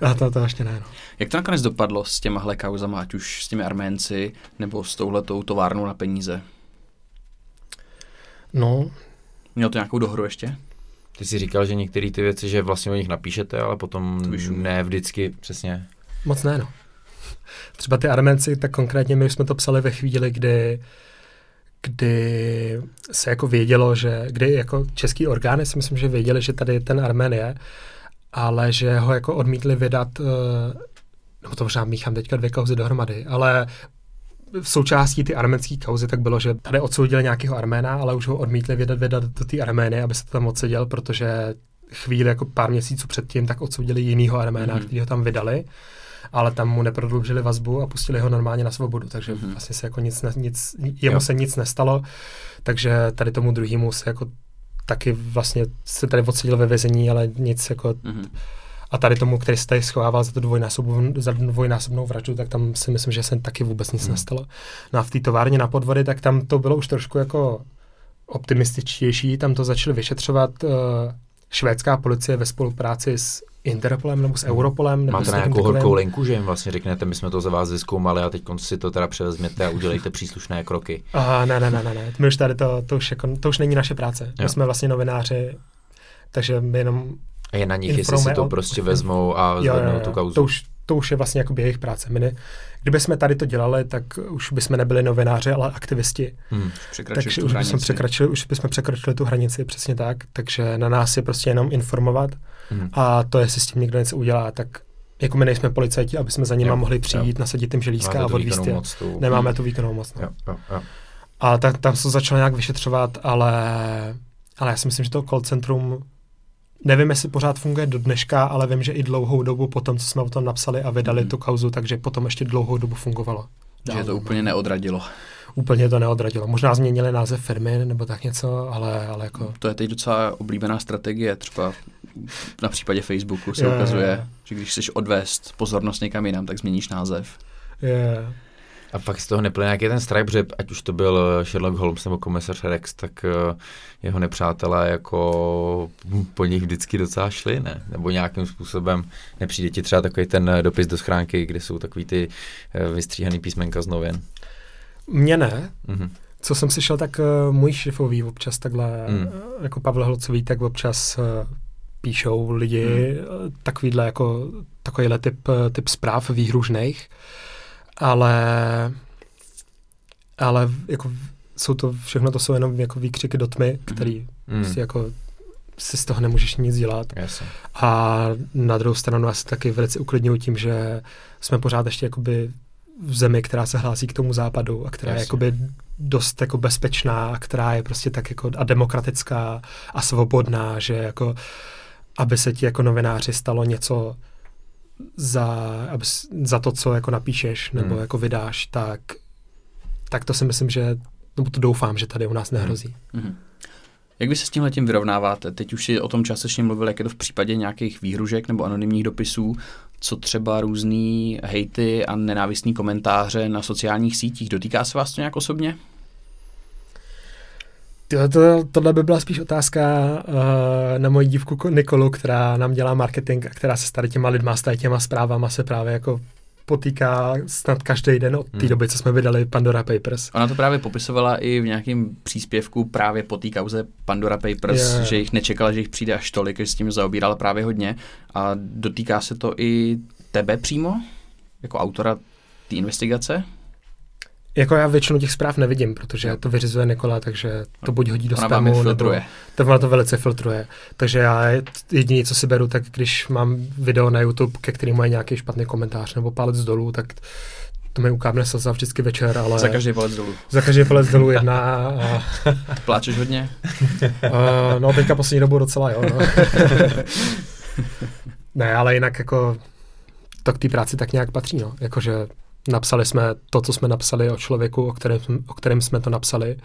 a to, to ještě ne, no. Jak to nakonec dopadlo s těmahle kauzama, ať už s těmi Arménci, nebo s touhletou továrnou na peníze? No. Měl to nějakou dohru ještě? Ty jsi říkal, že některé ty věci, že vlastně o nich napíšete, ale potom ne vždycky přesně. Moc ne, no. Třeba ty Arménci, tak konkrétně my jsme to psali ve chvíli, kdy kdy se jako vědělo, že, kdy jako český orgány si myslím, že věděli, že tady ten Armen je, ale že ho jako odmítli vydat, eh, nebo to možná míchám teďka dvě kauzy dohromady, ale v součástí ty arménské kauzy tak bylo, že tady odsoudili nějakého Arména, ale už ho odmítli vydat, vydat do té Armény, aby se to tam odseděl, protože chvíli, jako pár měsíců předtím, tak odsoudili jinýho Arména, mm-hmm. který ho tam vydali ale tam mu neprodloužili vazbu a pustili ho normálně na svobodu, takže mm-hmm. vlastně se jako nic, nic jemu jo. se nic nestalo, takže tady tomu druhému se jako taky vlastně se tady odsedil ve vězení, ale nic jako mm-hmm. a tady tomu, který se tady schovával za tu dvojnásobnou, za dvojnásobnou vraždu, tak tam si myslím, že se taky vůbec nic mm. nestalo. No a v té továrně na podvody, tak tam to bylo už trošku jako optimističtější, tam to začali vyšetřovat uh, švédská policie ve spolupráci s Interpolem nebo s. Europolem. Máte nějakou takovém... horkou linku, že jim vlastně řeknete, my jsme to za vás zkoumali a teď si to teda převezměte a udělejte příslušné kroky. Aha, ne, ne, ne, ne, ne. My už tady to, to, už jako, to už není naše práce. Jo. My jsme vlastně novináři, takže my jenom a je na nich, jestli si to o... prostě vezmou a zvednou tu kauzu. To už, to už je vlastně jako jejich práce. My ne, kdyby jsme tady to dělali, tak už bychom nebyli novináři, ale aktivisti. Hmm. Takže už bychom, překročili, už bychom překročili tu hranici, přesně tak. Takže na nás je prostě jenom informovat hmm. a to, jestli s tím někdo něco udělá, tak jako my nejsme policajti, aby jsme za nimi mohli přijít, jo. nasadit jim želízka a odvíst je. Tu... Nemáme hmm. tu výkonnou moc. No. Jo, jo, jo. A tak, tam se začalo nějak vyšetřovat, ale, ale já si myslím, že to call centrum Nevím, jestli pořád funguje do dneška, ale vím, že i dlouhou dobu po tom, co jsme o tom napsali a vydali mm. tu kauzu, takže potom ještě dlouhou dobu fungovalo. Že to úplně neodradilo. Úplně to neodradilo. Možná změnili název firmy nebo tak něco, ale, ale jako... To je teď docela oblíbená strategie, třeba na případě Facebooku se je, ukazuje, je. že když chceš odvést pozornost někam jinam, tak změníš název. Je. A pak z toho neplyne nějaký ten strach, protože ať už to byl eh, Sherlock Holmes nebo komisař Rex, tak eh, jeho nepřátelé jako po nich vždycky docela šli, ne? Nebo nějakým způsobem nepřijde ti třeba takový ten eh, dopis do schránky, kde jsou takový ty vystříhaný písmenka z novin? Mně ne. Mm-hmm. Co jsem slyšel, tak uh, můj šefový občas takhle, mm. jako Pavel Hlocový, tak občas uh, píšou lidi mm. takovýhle jako takovýhle typ, typ zpráv výhružných ale ale jako jsou to, všechno to jsou jenom jako výkřiky do tmy, který mm. si jako si z toho nemůžeš nic dělat. Yes. A na druhou stranu já se taky velice uklidňuji tím, že jsme pořád ještě jakoby v zemi, která se hlásí k tomu západu a která yes. je jakoby dost jako bezpečná a která je prostě tak jako a demokratická a svobodná, že jako aby se ti jako novináři stalo něco za, aby, za to, co jako napíšeš nebo hmm. jako vydáš, tak, tak to si myslím, že, nebo to doufám, že tady u nás nehrozí. Hmm. Hmm. Jak vy se s tím letím vyrovnáváte? Teď už si o tom částečně mluvil, jak je to v případě nějakých výhružek nebo anonymních dopisů, co třeba různý hejty a nenávistný komentáře na sociálních sítích. Dotýká se vás to nějak osobně? To, to, tohle by byla spíš otázka uh, na moji dívku Nikolu, která nám dělá marketing a která se s tady těma lidma, s tady těma zprávama se právě jako potýká snad každý den od té hmm. doby, co jsme vydali Pandora Papers. Ona to právě popisovala i v nějakém příspěvku právě po té kauze Pandora Papers, je. že jich nečekala, že jich přijde až tolik, že s tím zaobírala právě hodně. A dotýká se to i tebe přímo, jako autora té investigace? Jako já většinu těch zpráv nevidím, protože to vyřizuje Nikola, takže to buď hodí do spamu, nebo to ona to velice filtruje. Takže já jediné, co si beru, tak když mám video na YouTube, ke kterému je nějaký špatný komentář nebo palec dolů, tak to mi ukábne slza vždycky večer, ale... Za každý palec dolů. Za každý palec dolů jedna a... *laughs* Pláčeš hodně? uh, *laughs* no teďka poslední dobu docela jo, no. *laughs* ne, ale jinak jako to k té práci tak nějak patří, no. Jakože napsali jsme to, co jsme napsali o člověku, o kterém, o kterém jsme to napsali,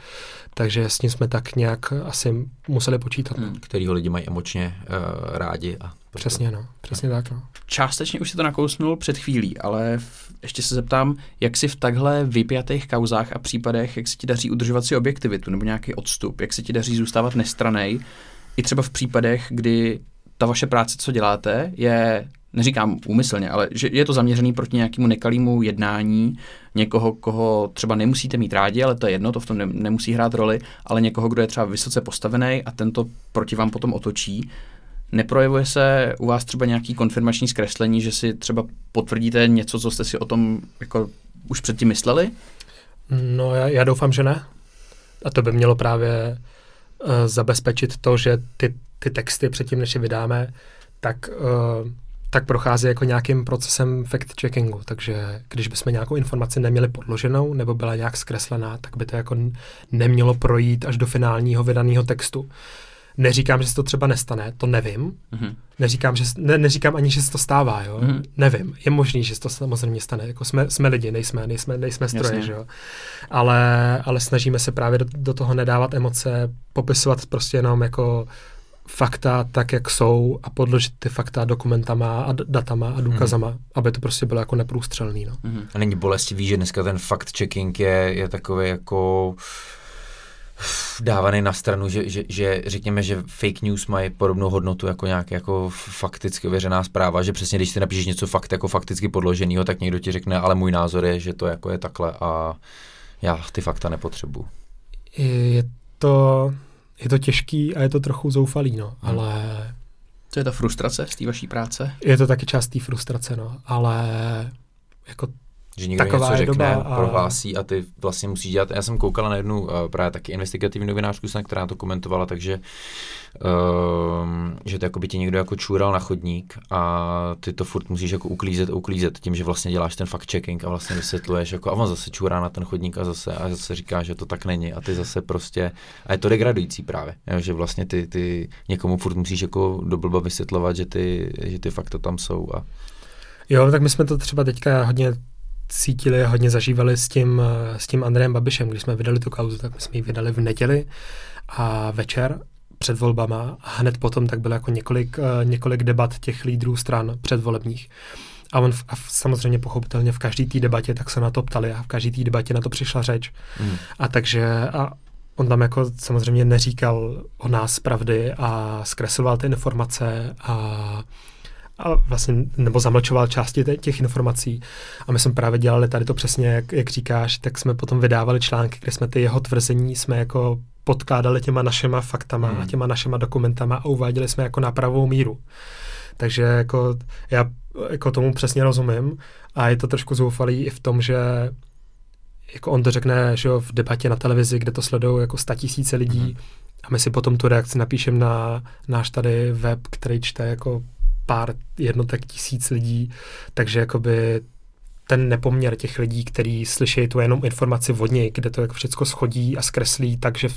takže s ním jsme tak nějak asi museli počítat. Hmm, kterýho lidi mají emočně uh, rádi. A přesně, no. Přesně no. tak, no. Částečně už si to nakousnul před chvílí, ale v, ještě se zeptám, jak si v takhle vypjatých kauzách a případech, jak se ti daří udržovat si objektivitu nebo nějaký odstup, jak se ti daří zůstávat nestranej, i třeba v případech, kdy ta vaše práce, co děláte, je neříkám úmyslně, ale že je to zaměřený proti nějakému nekalému jednání někoho, koho třeba nemusíte mít rádi, ale to je jedno, to v tom ne, nemusí hrát roli, ale někoho, kdo je třeba vysoce postavený a tento proti vám potom otočí. Neprojevuje se u vás třeba nějaký konfirmační zkreslení, že si třeba potvrdíte něco, co jste si o tom jako už předtím mysleli? No já, já doufám, že ne. A to by mělo právě uh, zabezpečit to, že ty, ty texty předtím, než je vydáme, tak uh, tak prochází jako nějakým procesem fact-checkingu, takže když bychom nějakou informaci neměli podloženou nebo byla nějak zkreslená, tak by to jako nemělo projít až do finálního vydaného textu. Neříkám, že se to třeba nestane, to nevím. Mm-hmm. Neříkám, že, ne, neříkám ani, že se to stává, jo. Mm-hmm. Nevím. Je možný, že se to samozřejmě stane. Jako jsme, jsme lidi, nejsme, nejsme, nejsme stroje, že jo. Ale, ale snažíme se právě do, do toho nedávat emoce, popisovat prostě jenom jako fakta tak, jak jsou a podložit ty fakta dokumentama a datama a důkazama, mm. aby to prostě bylo jako neprůstřelný. No. Mm. A není bolestivý, že dneska ten fact-checking je, je takový jako dávaný na stranu, že, že, že řekněme, že fake news mají podobnou hodnotu jako nějak jako fakticky ověřená zpráva, že přesně když ty napíšeš něco fakt jako fakticky podloženého, tak někdo ti řekne, ale můj názor je, že to jako je takhle a já ty fakta nepotřebuju. Je to, je to těžký a je to trochu zoufalý, no, hmm. ale... To je ta frustrace z té vaší práce? Je to taky část té frustrace, no, ale jako že někdo Taková něco řekne, a... prohlásí a ty vlastně musíš dělat. Já jsem koukala na jednu uh, právě taky investigativní novinářku, která to komentovala, takže uh, že to jako by ti někdo jako čůral na chodník a ty to furt musíš jako uklízet a uklízet tím, že vlastně děláš ten fact checking a vlastně vysvětluješ jako a on zase čůrá na ten chodník a zase a zase říká, že to tak není a ty zase prostě a je to degradující právě, že vlastně ty, ty někomu furt musíš jako do blba vysvětlovat, že ty, že ty fakta tam jsou a Jo, tak my jsme to třeba teďka hodně cítili a hodně zažívali s tím, s tím Andrejem Babišem, když jsme vydali tu kauzu, tak my jsme ji vydali v neděli a večer před volbama a hned potom tak bylo jako několik, eh, několik debat těch lídrů stran předvolebních. A on v, a samozřejmě pochopitelně v každé té debatě tak se na to ptali a v každé té debatě na to přišla řeč. Mm. A takže a on tam jako samozřejmě neříkal o nás pravdy a zkresloval ty informace a a vlastně, nebo zamlčoval části těch informací. A my jsme právě dělali tady to přesně, jak, jak říkáš, tak jsme potom vydávali články, kde jsme ty jeho tvrzení jsme jako podkládali těma našima faktama hmm. a těma našima dokumentama a uváděli jsme jako na pravou míru. Takže jako já jako tomu přesně rozumím a je to trošku zoufalý i v tom, že jako on to řekne, že jo, v debatě na televizi, kde to sledují jako tisíce lidí hmm. a my si potom tu reakci napíšeme na náš tady web, který čte jako pár jednotek tisíc lidí, takže jakoby ten nepoměr těch lidí, kteří slyší tu jenom informaci od něj, kde to jako všechno schodí a zkreslí, takže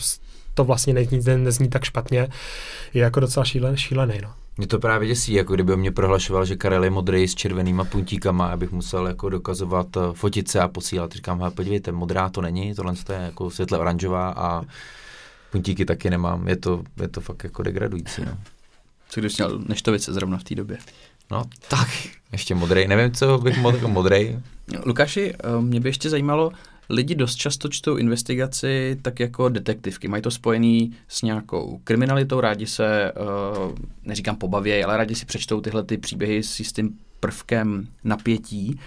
to vlastně nezní, nezní tak špatně, je jako docela šílen, šílený. No. Mě to právě děsí, jako kdyby mě prohlašoval, že Karel je modrý s červenýma puntíkama, abych musel jako dokazovat eh, fotit se a posílat. Říkám, hele, podívejte, modrá to není, tohle je jako světle oranžová a puntíky taky nemám. Je to, je to fakt jako degradující. No. Co když měl neštovice zrovna v té době? No tak, ještě modrej. Nevím, co bych mohl jako modrej. Lukáši, eh, mě by ještě zajímalo, lidi dost často čtou investigaci tak jako detektivky. Mají to spojený s nějakou kriminalitou, rádi se, eh, neříkám pobavěj, ale rádi si přečtou tyhle ty příběhy s jistým prvkem napětí.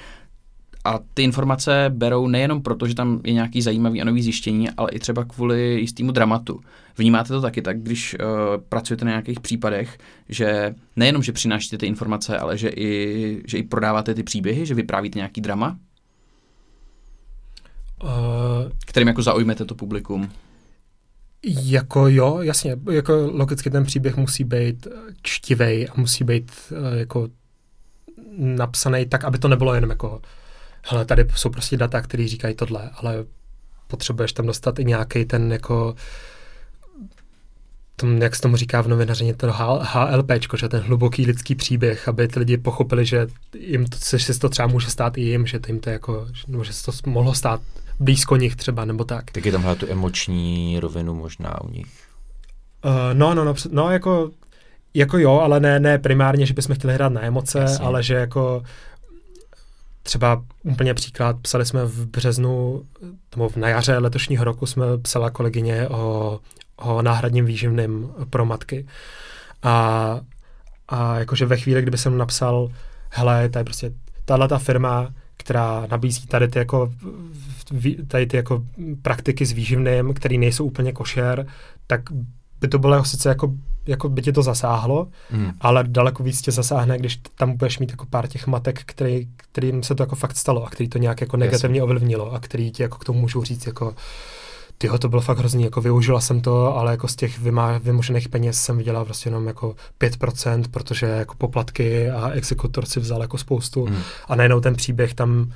A ty informace berou nejenom proto, že tam je nějaký zajímavý a nový zjištění, ale i třeba kvůli jistému dramatu. Vnímáte to taky tak, když uh, pracujete na nějakých případech, že nejenom, že přinášíte ty informace, ale že i, že i prodáváte ty příběhy, že vyprávíte nějaký drama? Uh, kterým jako zaujmete to publikum? Jako jo, jasně, jako logicky ten příběh musí být čtivej a musí být uh, jako napsaný tak, aby to nebylo jenom jako hele, tady jsou prostě data, které říkají tohle, ale potřebuješ tam dostat i nějaký ten jako tom, jak se tomu říká v novinařině, to HLP, že ten hluboký lidský příběh, aby ty lidi pochopili, že jim to, se to třeba může stát i jim, že to jim to jako, nebo že se to mohlo stát blízko nich třeba, nebo tak. Tak je tam tu emoční rovinu možná u nich. Uh, no, no, no, no, jako, jako jo, ale ne, ne primárně, že bychom chtěli hrát na emoce, Jasně. ale že jako třeba úplně příklad, psali jsme v březnu, nebo na jaře letošního roku jsme psala kolegyně o, o náhradním výživným pro matky. A, a jakože ve chvíli, kdyby jsem napsal, hele, tady prostě tahle ta firma, která nabízí tady ty jako, tady ty jako praktiky s výživným, které nejsou úplně košer, tak by to bylo sice jako, jako by tě to zasáhlo, mm. ale daleko víc tě zasáhne, když tam budeš mít jako pár těch matek, který, kterým se to jako fakt stalo a který to nějak jako negativně Jasně. ovlivnilo a který ti jako k tomu můžou říct jako tyho, to bylo fakt hrozný, jako využila jsem to, ale jako z těch vymá, vymožených peněz jsem vydělala prostě jenom jako 5%, protože jako poplatky a exekutor si vzal jako spoustu mm. a najednou ten příběh tam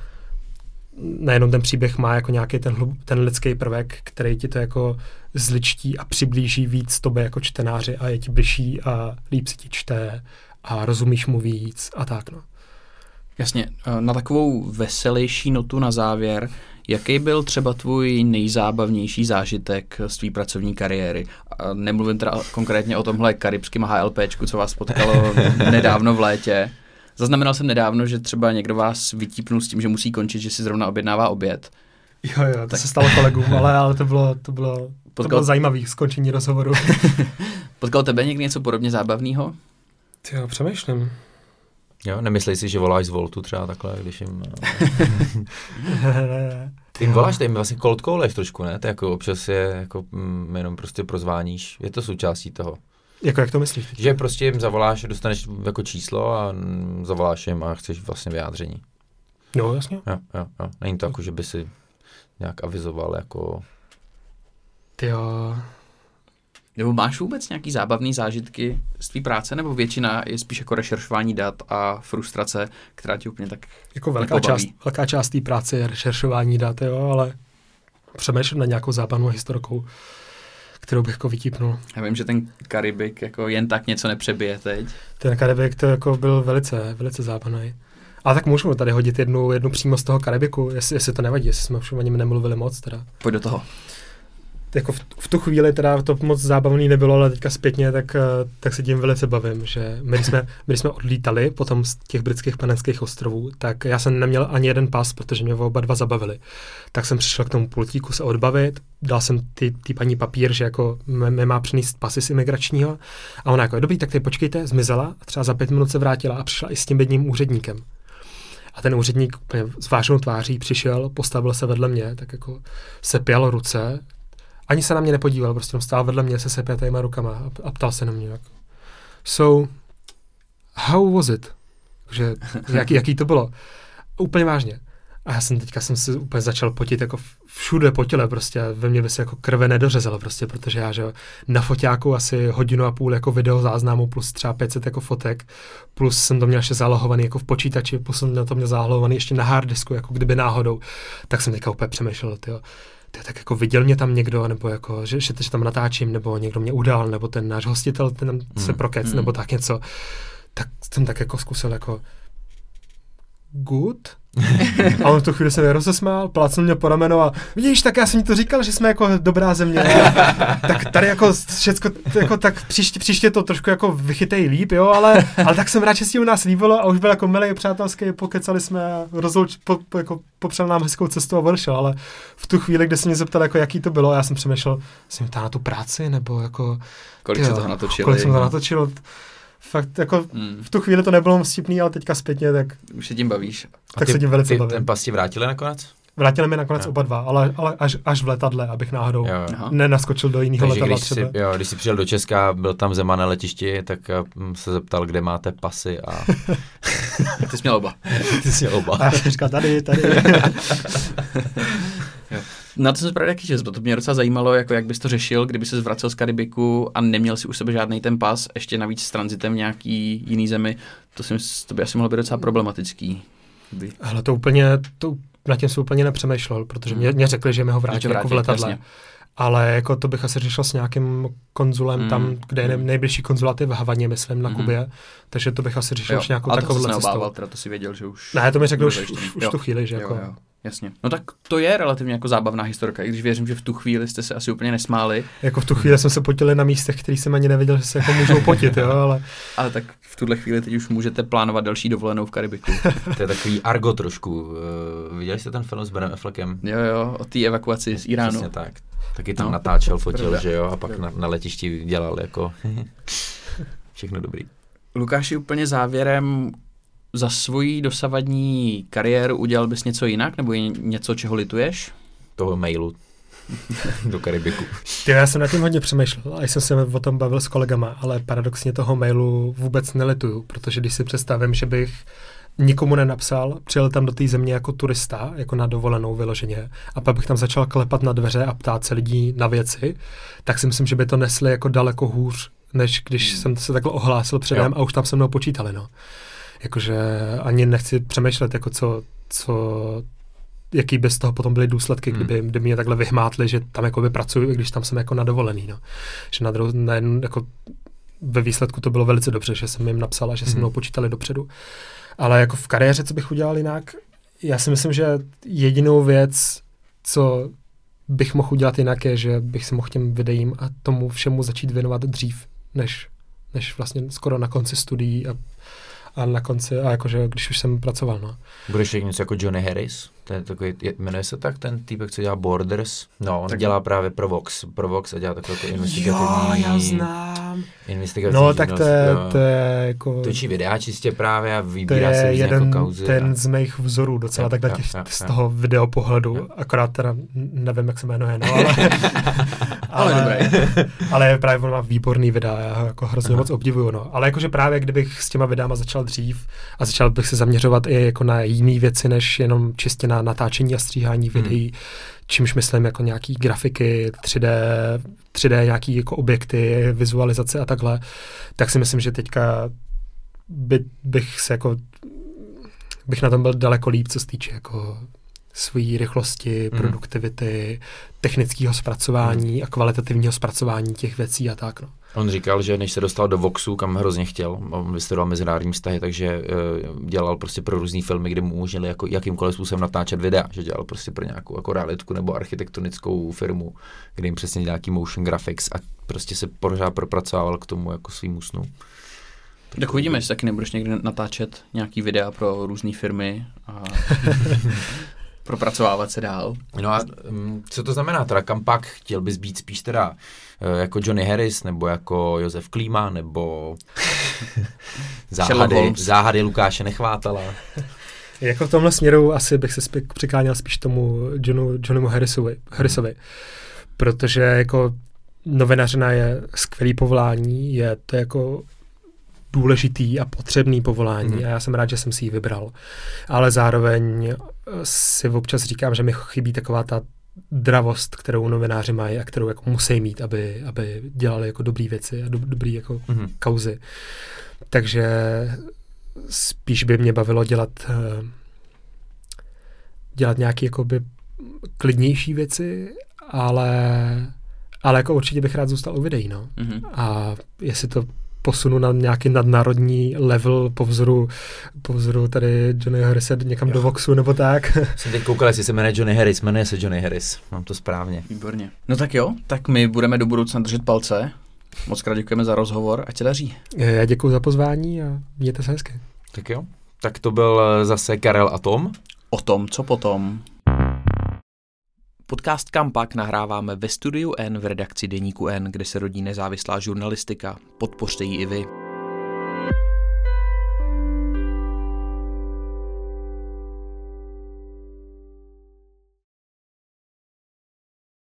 nejenom ten příběh má jako nějaký ten, ten lidský prvek, který ti to jako zličtí a přiblíží víc tobě jako čtenáři a je ti bližší a líp si ti čte a rozumíš mu víc a tak no. Jasně, eh, na takovou veselější notu na závěr, jaký byl třeba tvůj nejzábavnější zážitek z tvý pracovní kariéry? Nemluvím teda konkrétně o tomhle karibském HLPčku, co vás potkalo *laughs* nedávno v létě, Zaznamenal jsem nedávno, že třeba někdo vás vytípnul s tím, že musí končit, že si zrovna objednává oběd. Jo, jo, to tak. se stalo kolegům, ale, ale to bylo, to bylo, Potkal... to bylo zajímavý skončení rozhovoru. *laughs* Potkal tebe někdy něco podobně zábavného? Jo, přemýšlím. Jo, nemyslej si, že voláš z Voltu třeba takhle, když jim... *laughs* Ty jim voláš, ty jim vlastně cold calleš trošku, ne? To jako občas je jako mm, jenom prostě prozváníš. Je to součástí toho. Jako jak to myslíš? Že prostě jim zavoláš, dostaneš jako číslo a zavoláš jim a chceš vlastně vyjádření. No, jasně. Jo, jo, jo. Není to jako, že by si nějak avizoval jako... Jo. Nebo máš vůbec nějaký zábavný zážitky z tvý práce, nebo většina je spíš jako rešeršování dat a frustrace, která ti úplně tak Jako velká část, velká část té práce je rešeršování dat, jo, ale přemýšlím na nějakou zábavnou historkou kterou bych jako vytípnul. Já vím, že ten Karibik jako jen tak něco nepřebije teď. Ten Karibik to jako byl velice, velice zábavný. A tak můžeme tady hodit jednu, jednu přímo z toho Karibiku, jestli, jestli to nevadí, jestli jsme o něm nemluvili moc teda. Pojď do toho jako v, v tu chvíli teda to moc zábavný nebylo, ale teďka zpětně, tak, eh, tak se tím velice bavím, že my jsme, my jsme odlítali potom z těch britských panenských ostrovů, tak já jsem neměl ani jeden pas, protože mě oba dva zabavili. Tak jsem přišel k tomu pultíku se odbavit, dal jsem ty, ty paní papír, že jako mě má přinést pasy z imigračního a ona jako, dobrý, tak ty počkejte, zmizela a třeba za pět minut se vrátila a přišla i s tím jedním úředníkem. A ten úředník úplně s vážnou tváří přišel, postavil se vedle mě, tak jako se pěl ruce, ani se na mě nepodíval, prostě stál vedle mě se sepětejma rukama a, ptal se na mě. Jak. So, how was it? Že, jaký, *laughs* jaký to bylo? Úplně vážně. A já jsem teďka jsem se úplně začal potit jako všude po těle prostě, ve mně by se jako krve nedořezalo prostě, protože já, že na foťáku asi hodinu a půl jako video záznamu plus třeba 500 jako fotek, plus jsem to měl ještě zálohovaný jako v počítači, plus jsem to měl zálohovaný ještě na harddisku, jako kdyby náhodou, tak jsem teďka úplně přemýšlel, tyjo, ty, tak jako viděl mě tam někdo, nebo jako, že, že, že tam natáčím, nebo někdo mě udal, nebo ten náš hostitel ten mm. se prokec, mm. nebo tak něco. Tak jsem tak jako zkusil jako good? *laughs* a on v tu chvíli se mi rozesmál, plácnul mě po rameno a vidíš, tak já jsem ti to říkal, že jsme jako dobrá země. *laughs* tak tady jako všecko, jako tak příště, příště to trošku jako vychytej líp, jo, ale, ale tak jsem rád, že si u nás líbilo a už byl jako milý, přátelský, pokecali jsme a rozlouč, po, po, jako popřel nám hezkou cestu a odešel, ale v tu chvíli, kdy se mě zeptal, jako jaký to bylo, já jsem přemýšlel, jsem ptá na tu práci, nebo jako... Kolik se toho natočilo? Kolik jsem to natočil? Fakt jako hmm. v tu chvíli to nebylo vtipný, ale teďka zpětně, tak... Už se tím bavíš. Tak ty, se tím velice ty, bavím. Ten pas ti vrátili nakonec? Vrátili mi nakonec jo. oba dva, ale, ale až, až v letadle, abych náhodou jo, jo. nenaskočil do jiného letadla když třeba. Jsi, jo, když jsi přijel do Česka, byl tam Zeman na letišti, tak uh, se zeptal, kde máte pasy a... *laughs* Ty jsi měl oba. Ty jsi měl oba. A já jsem říkal, tady, tady. *laughs* *laughs* Na to jsem právě jaký čas, to mě docela zajímalo, jako jak bys to řešil, kdyby se zvracel z Karibiku a neměl si u sebe žádný ten pas, ještě navíc s transitem v nějaký jiný zemi, to, si, to by asi mohlo být docela problematický. By... Ale to úplně, to, na tím jsem úplně nepřemýšlel, protože mě, mě řekli, že mi ho vrátí jako v letadle. Jasně. ale jako to bych asi řešil s nějakým konzulem Mm. tam, kde je nej- Mm. nejbližší konzulát je v Havaně, myslím, na Mhm. Kubě, takže to bych asi řešil Jo, už nějakou ale takovou cestou. teda to si věděl, že už... Ne, to mi řekl už, už, už Jo. tu chvíli, že Jo, jako... jo. Jasně. No tak to je relativně jako zábavná historka, i když věřím, že v tu chvíli jste se asi úplně nesmáli, Jako v tu chvíli jsme se potili na místech, který jsem ani nevěděl, že se jako můžou potit, jo, ale *laughs* ale tak v tuhle chvíli teď už můžete plánovat další dovolenou v Karibiku. *laughs* To je takový argo trošku. Uh, viděli jste ten film s Benem Affleckem? jo, jo, o té evakuaci z Iránu. Přesně tak. Taky tam No. natáčel, fotil, Pravda. že jo, a pak na, na letišti dělal jako *laughs* všechno dobrý. Lukáši, úplně závěrem, za svoji dosavadní kariéru udělal bys něco jinak, nebo je něco, čeho lituješ? Toho mailu *laughs* do Karibiku. Ty, já jsem nad tím hodně přemýšlel a jsem se o tom bavil s kolegama, ale paradoxně toho mailu vůbec nelituju, protože když si představím, že bych nikomu nenapsal, přijel tam do té země jako turista, jako na dovolenou vyloženě, a pak bych tam začal klepat na dveře a ptát se lidí na věci, tak si myslím, že by to nesli jako daleko hůř, než když Hmm. jsem se takhle ohlásil předem Jo. a už tam se mnou počítali, no. Jakože ani nechci přemýšlet, jako co, co jaký by z toho potom byly důsledky, Hmm. kdyby, kdyby mě takhle vyhmátli, že tam jakoby pracuju, i když tam jsem jako na dovolený, no. Že na druhou, na jednu, jako ve výsledku to bylo velice dobře, že jsem jim napsal a že se mnou počítali dopředu. Ale jako v kariéře, co bych udělal jinak, já si myslím, že jedinou věc, co bych mohl udělat jinak, je, že bych se mohl těm videím a tomu všemu začít věnovat dřív, než, než vlastně skoro na konci studií a, a na konci, a jakože když už jsem pracoval, no. Budeš něco jako Johnny Harris? To je takový, je, jmenuje se tak ten týpek, co dělá Borders? No, on Tak- tak dělá právě pro Vox, pro Vox a dělá takové jako investigativní... znám. Investigativní No, tak to je, to je jako... Točí videa čistě právě a vybírá se víc jeden jako kauzy. ten a... z mých vzorů docela Jo, takhle jo, těch, jo, z jo. toho videopohledu, Jo. akorát teda nevím, jak se jmenuje, no, ale, *laughs* Ale dobrý. ale *laughs* právě on má výborný videa, já ho jako hrozně Aha. moc obdivuju, no. Ale jakože právě kdybych s těma videama začal dřív a začal bych se zaměřovat i jako na jiné věci, než jenom čistě na natáčení a stříhání Hmm. videí, čímž myslím jako nějaký grafiky, 3D, 3D nějaký jako objekty, vizualizace a takhle, tak si myslím, že teďka by, bych se jako bych na tom byl daleko líp, co se týče jako svojí rychlosti, Mhm. produktivity, technického zpracování a kvalitativního zpracování těch věcí a tak. No. On říkal, že než se dostal do Voxu, kam hrozně chtěl, on vystudoval mezinárodní vztahy, takže uh, dělal prostě pro různé filmy, kde mu umožnili jako jakýmkoliv způsobem natáčet videa, že dělal prostě pro nějakou jako realitku nebo architektonickou firmu, kde jim přesně nějaký motion graphics a prostě se pořád propracovával k tomu jako svým snu. Tak uvidíme, jestli taky nebudeš někdy natáčet nějaký videa pro různé firmy a *laughs* propracovávat se dál. No a um, co to znamená teda, kam pak chtěl bys být spíš teda uh, jako Johnny Harris, nebo jako Josef Klíma, nebo *laughs* záhady, záhady Lukáše Nechvátala. *laughs* Jako v tomhle směru asi bych se spí- přikláněl spíš tomu Johnu, Johnnymu Harrisovi, Harrisovi, protože jako novinařina je skvělý povolání, je to jako důležitý a potřebný povolání Mhm. a já jsem rád, že jsem si ji vybral. Ale zároveň eh, si občas říkám, že mi chybí taková ta dravost, kterou novináři mají a kterou jako musí mít, aby, aby dělali jako dobrý věci a do, dobrý jako Mhm. kauzy. Takže spíš by mě bavilo dělat eh, dělat nějaké jakoby klidnější věci, ale, ale jako určitě bych rád zůstal u videí, no. Mhm. A jestli to posunu na nějaký nadnárodní level po vzoru, po vzoru tady Johnny Harrise někam Jo. do Voxu nebo tak. *laughs* Jsem teď koukal, jestli se jmenuje Johnny Harris, jmenuje se Johnny Harris, mám to správně. Výborně. No tak jo, tak my budeme do budoucna držet palce. Moc krát děkujeme za rozhovor, ať se daří. Já děkuji za pozvání a mějte se hezky. Tak jo. Tak to byl eh, zase Karel a Tom. O tom, co potom. Podcast Kampak nahráváme ve studiu N v redakci Deníku N, kde se rodí nezávislá žurnalistika. Podpořte ji i vy.